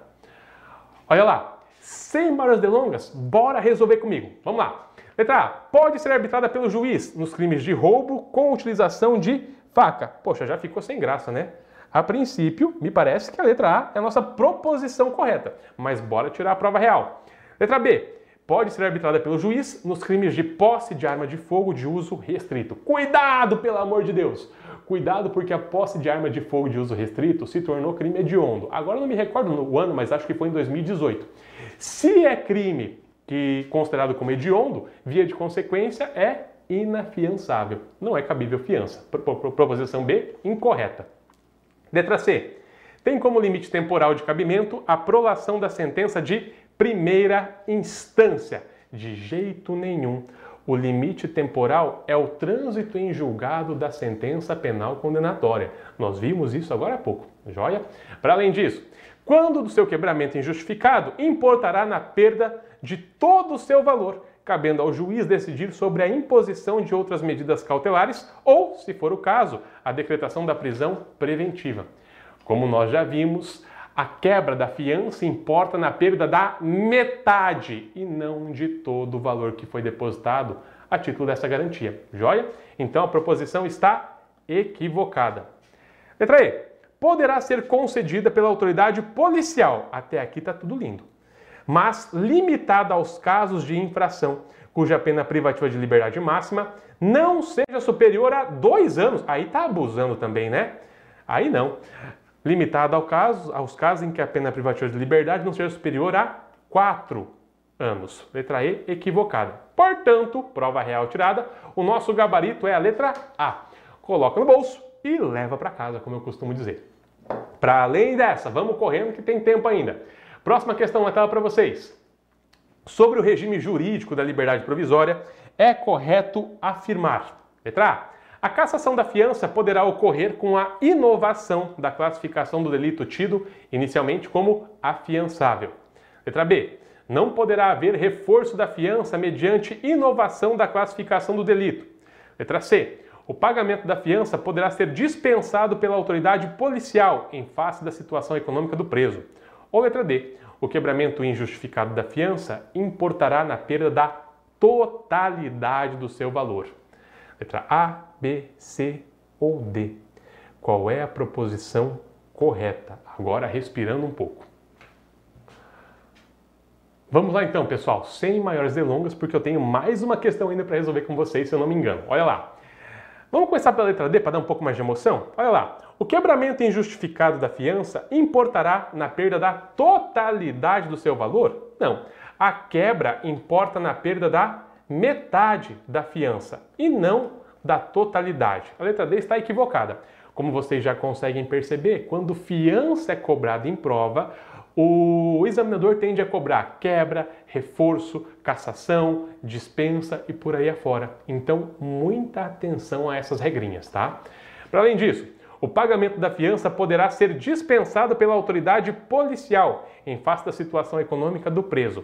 Olha lá, sem maiores delongas, bora resolver comigo. Vamos lá. Letra A, pode ser arbitrada pelo juiz nos crimes de roubo com utilização de faca. Poxa, já ficou sem graça, né? A princípio, me parece que a letra A é a nossa proposição correta, mas bora tirar a prova real. Letra B, pode ser arbitrada pelo juiz nos crimes de posse de arma de fogo de uso restrito. Cuidado, pelo amor de Deus! Cuidado porque a posse de arma de fogo de uso restrito se tornou crime hediondo. Agora não me recordo o ano, mas acho que foi em 2018. Se é crime que considerado como hediondo, via de consequência é inafiançável. Não é cabível fiança. Proposição B, incorreta. Letra C. Tem como limite temporal de cabimento a prolação da sentença de primeira instância. De jeito nenhum. O limite temporal é o trânsito em julgado da sentença penal condenatória. Nós vimos isso agora há pouco, joia? Para além disso, quando do seu quebramento injustificado, importará na perda de todo o seu valor, cabendo ao juiz decidir sobre a imposição de outras medidas cautelares ou, se for o caso, a decretação da prisão preventiva. Como nós já vimos, a quebra da fiança importa na perda da metade e não de todo o valor que foi depositado a título dessa garantia. Joia? Então a proposição está equivocada. Letra E. Poderá ser concedida pela autoridade policial. Até aqui está tudo lindo. mas limitada aos casos de infração, cuja pena privativa de liberdade máxima não seja superior a dois anos. Aí tá abusando também, né? Aí não. Limitada ao caso, aos casos em que a pena privativa de liberdade não seja superior a quatro anos. Letra E, equivocada. Portanto, prova real tirada, o nosso gabarito é a letra A. Coloca no bolso e leva para casa, como eu costumo dizer. Para além dessa, vamos correndo que tem tempo ainda. Próxima questão na tela para vocês. Sobre o regime jurídico da liberdade provisória, é correto afirmar. Letra A. A cassação da fiança poderá ocorrer com a inovação da classificação do delito tido inicialmente como afiançável. Letra B. Não poderá haver reforço da fiança mediante inovação da classificação do delito. Letra C. O pagamento da fiança poderá ser dispensado pela autoridade policial em face da situação econômica do preso. Ou letra D. O quebramento injustificado da fiança importará na perda da totalidade do seu valor. Letra A, B, C ou D. Qual é a proposição correta? Agora respirando um pouco. Vamos lá então, pessoal, sem maiores delongas, porque eu tenho mais uma questão ainda para resolver com vocês, se eu não me engano. Olha lá. Vamos começar pela letra D para dar um pouco mais de emoção? Olha lá. O quebramento injustificado da fiança importará na perda da totalidade do seu valor? Não. A quebra importa na perda da metade da fiança e não da totalidade. A letra D está equivocada. Como vocês já conseguem perceber, quando fiança é cobrada em prova, o examinador tende a cobrar quebra, reforço, cassação, dispensa e por aí afora. Então, muita atenção a essas regrinhas, tá? Para além disso, o pagamento da fiança poderá ser dispensado pela autoridade policial em face da situação econômica do preso.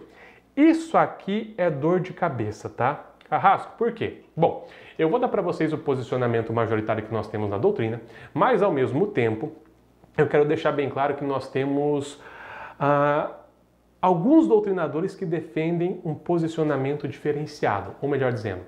Isso aqui é dor de cabeça, tá? Carrasco, por quê? Bom, eu vou dar para vocês o posicionamento majoritário que nós temos na doutrina, mas ao mesmo tempo eu quero deixar bem claro que nós temos ah, alguns doutrinadores que defendem um posicionamento diferenciado, ou melhor dizendo,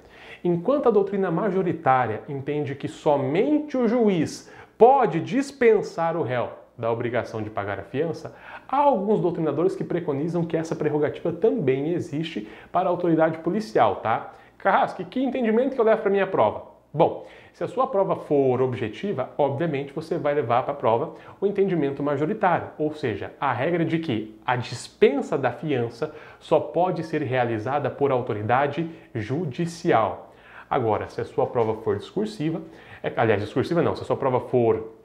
enquanto a doutrina majoritária entende que somente o juiz pode dispensar o réu da obrigação de pagar a fiança, há alguns doutrinadores que preconizam que essa prerrogativa também existe para a autoridade policial, tá? Carrasco, que entendimento que eu levo para minha prova? Bom, se a sua prova for objetiva, obviamente você vai levar para a prova o entendimento majoritário, ou seja, a regra de que a dispensa da fiança só pode ser realizada por autoridade judicial. Agora, se a sua prova for discursiva, é, aliás, discursiva não, se a sua prova for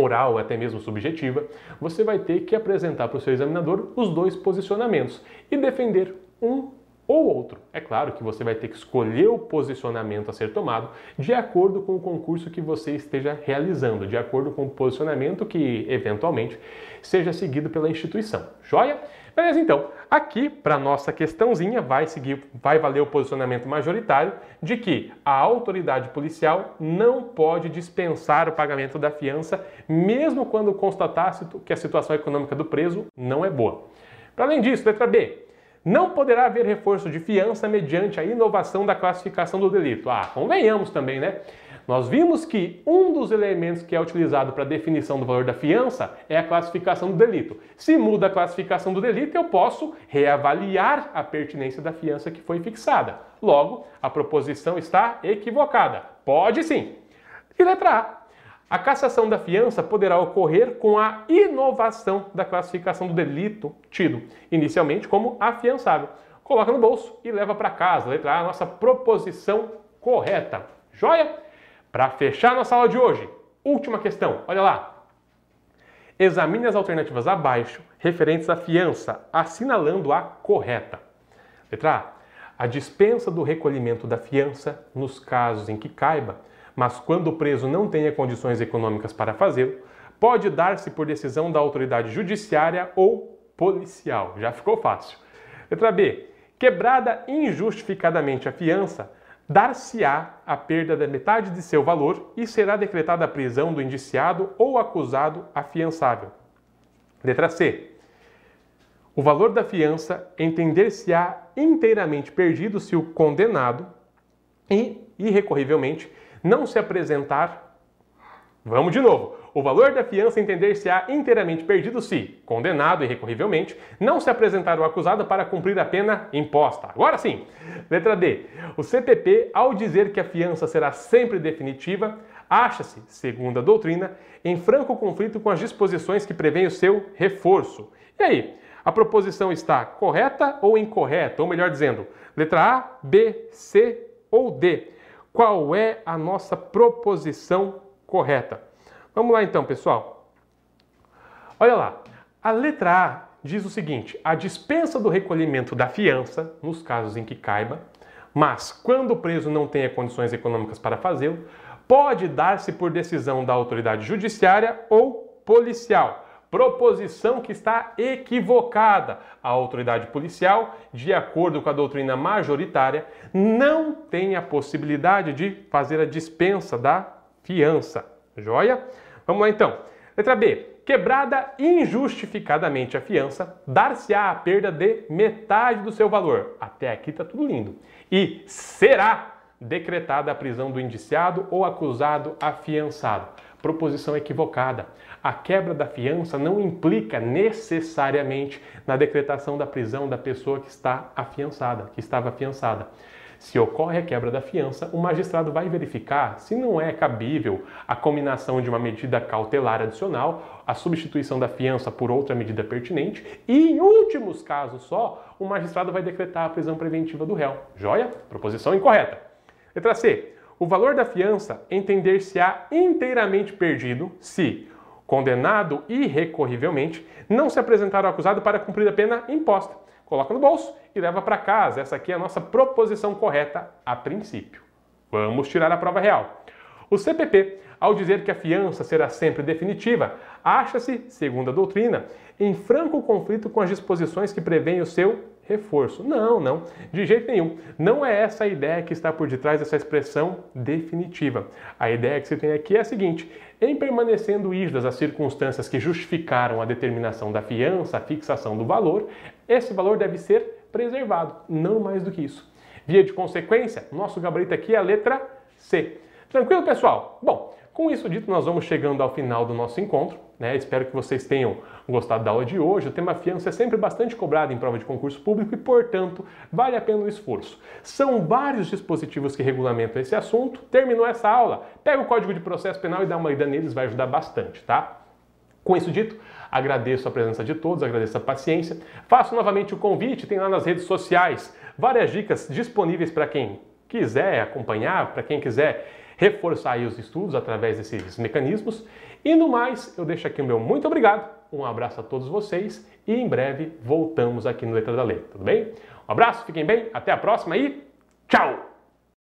oral ou até mesmo subjetiva, você vai ter que apresentar para o seu examinador os dois posicionamentos e defender um ou outro. É claro que você vai ter que escolher o posicionamento a ser tomado de acordo com o concurso que você esteja realizando, de acordo com o posicionamento que eventualmente seja seguido pela instituição. Joia? Beleza, então, aqui para nossa questãozinha vai seguir, vai valer o posicionamento majoritário de que a autoridade policial não pode dispensar o pagamento da fiança, mesmo quando constatar que a situação econômica do preso não é boa. Para além disso, letra B, não poderá haver reforço de fiança mediante a inovação da classificação do delito. Ah, convenhamos também, né? Nós vimos que um dos elementos que é utilizado para definição do valor da fiança é a classificação do delito. Se muda a classificação do delito, eu posso reavaliar a pertinência da fiança que foi fixada. Logo, a proposição está equivocada. Pode sim. E letra A. A cassação da fiança poderá ocorrer com a inovação da classificação do delito tido inicialmente como afiançável. Coloca no bolso e leva para casa. Letra A, nossa proposição correta. Joia? Para fechar nossa aula de hoje, última questão, olha lá. Examine as alternativas abaixo referentes à fiança, assinalando a correta. Letra A. A dispensa do recolhimento da fiança, nos casos em que caiba, mas quando o preso não tenha condições econômicas para fazê-lo, pode dar-se por decisão da autoridade judiciária ou policial. Já ficou fácil. Letra B. Quebrada injustificadamente a fiança, dar-se-á a perda da metade de seu valor e será decretada a prisão do indiciado ou acusado afiançável. Letra C. O valor da fiança entender-se-á inteiramente perdido se o condenado e, irrecorrivelmente, não se apresentar. Vamos de novo. O valor da fiança entender-se-á inteiramente perdido se, condenado irrecorrivelmente, não se apresentar o acusado para cumprir a pena imposta. Agora sim. Letra D. O CPP, ao dizer que a fiança será sempre definitiva, acha-se, segundo a doutrina, em franco conflito com as disposições que prevêem o seu reforço. E aí, a proposição está correta ou incorreta? Ou melhor dizendo, letra A, B, C ou D? Qual é a nossa proposição correta? Vamos lá então, pessoal. Olha lá, a letra A diz o seguinte: a dispensa do recolhimento da fiança, nos casos em que caiba, mas quando o preso não tenha condições econômicas para fazê-lo, pode dar-se por decisão da autoridade judiciária ou policial. Proposição que está equivocada. A autoridade policial, de acordo com a doutrina majoritária, não tem a possibilidade de fazer a dispensa da fiança. Joia? Vamos lá então. Letra B. Quebrada injustificadamente a fiança, dar-se-á a perda de metade do seu valor. Até aqui está tudo lindo. E será decretada a prisão do indiciado ou acusado afiançado. Proposição equivocada. A quebra da fiança não implica necessariamente na decretação da prisão da pessoa que está afiançada, que estava afiançada. Se ocorre a quebra da fiança, o magistrado vai verificar se não é cabível a combinação de uma medida cautelar adicional, a substituição da fiança por outra medida pertinente e, em últimos casos só, o magistrado vai decretar a prisão preventiva do réu. Joia? Proposição incorreta. Letra C. O valor da fiança entender-se-á inteiramente perdido se, condenado irrecorrivelmente, não se apresentar ao acusado para cumprir a pena imposta. Coloca no bolso e leva para casa. Essa aqui é a nossa proposição correta a princípio. Vamos tirar a prova real. O CPP, ao dizer que a fiança será sempre definitiva, acha-se, segundo a doutrina, em franco conflito com as disposições que prevêem o seu reforço. Não, não, de jeito nenhum. Não é essa a ideia que está por detrás dessa expressão definitiva. A ideia que se tem aqui é a seguinte: em permanecendo rígidas as circunstâncias que justificaram a determinação da fiança, a fixação do valor, esse valor deve ser preservado, não mais do que isso. Via de consequência, nosso gabarito aqui é a letra C. Tranquilo, pessoal? Bom, com isso dito, nós vamos chegando ao final do nosso encontro. Né? Espero que vocês tenham gostado da aula de hoje. O tema fiança é sempre bastante cobrado em prova de concurso público e, portanto, vale a pena o esforço. São vários dispositivos que regulamentam esse assunto. Terminou essa aula? Pega o Código de Processo Penal e dá uma lida neles, vai ajudar bastante, tá? Com isso dito, agradeço a presença de todos, agradeço a paciência. Faço novamente o convite, tem lá nas redes sociais várias dicas disponíveis para quem quiser acompanhar, para quem quiser reforçar os estudos através desses mecanismos. E no mais, eu deixo aqui o meu muito obrigado, um abraço a todos vocês e em breve voltamos aqui no Letra da Lei, tudo bem? Um abraço, fiquem bem, até a próxima e tchau!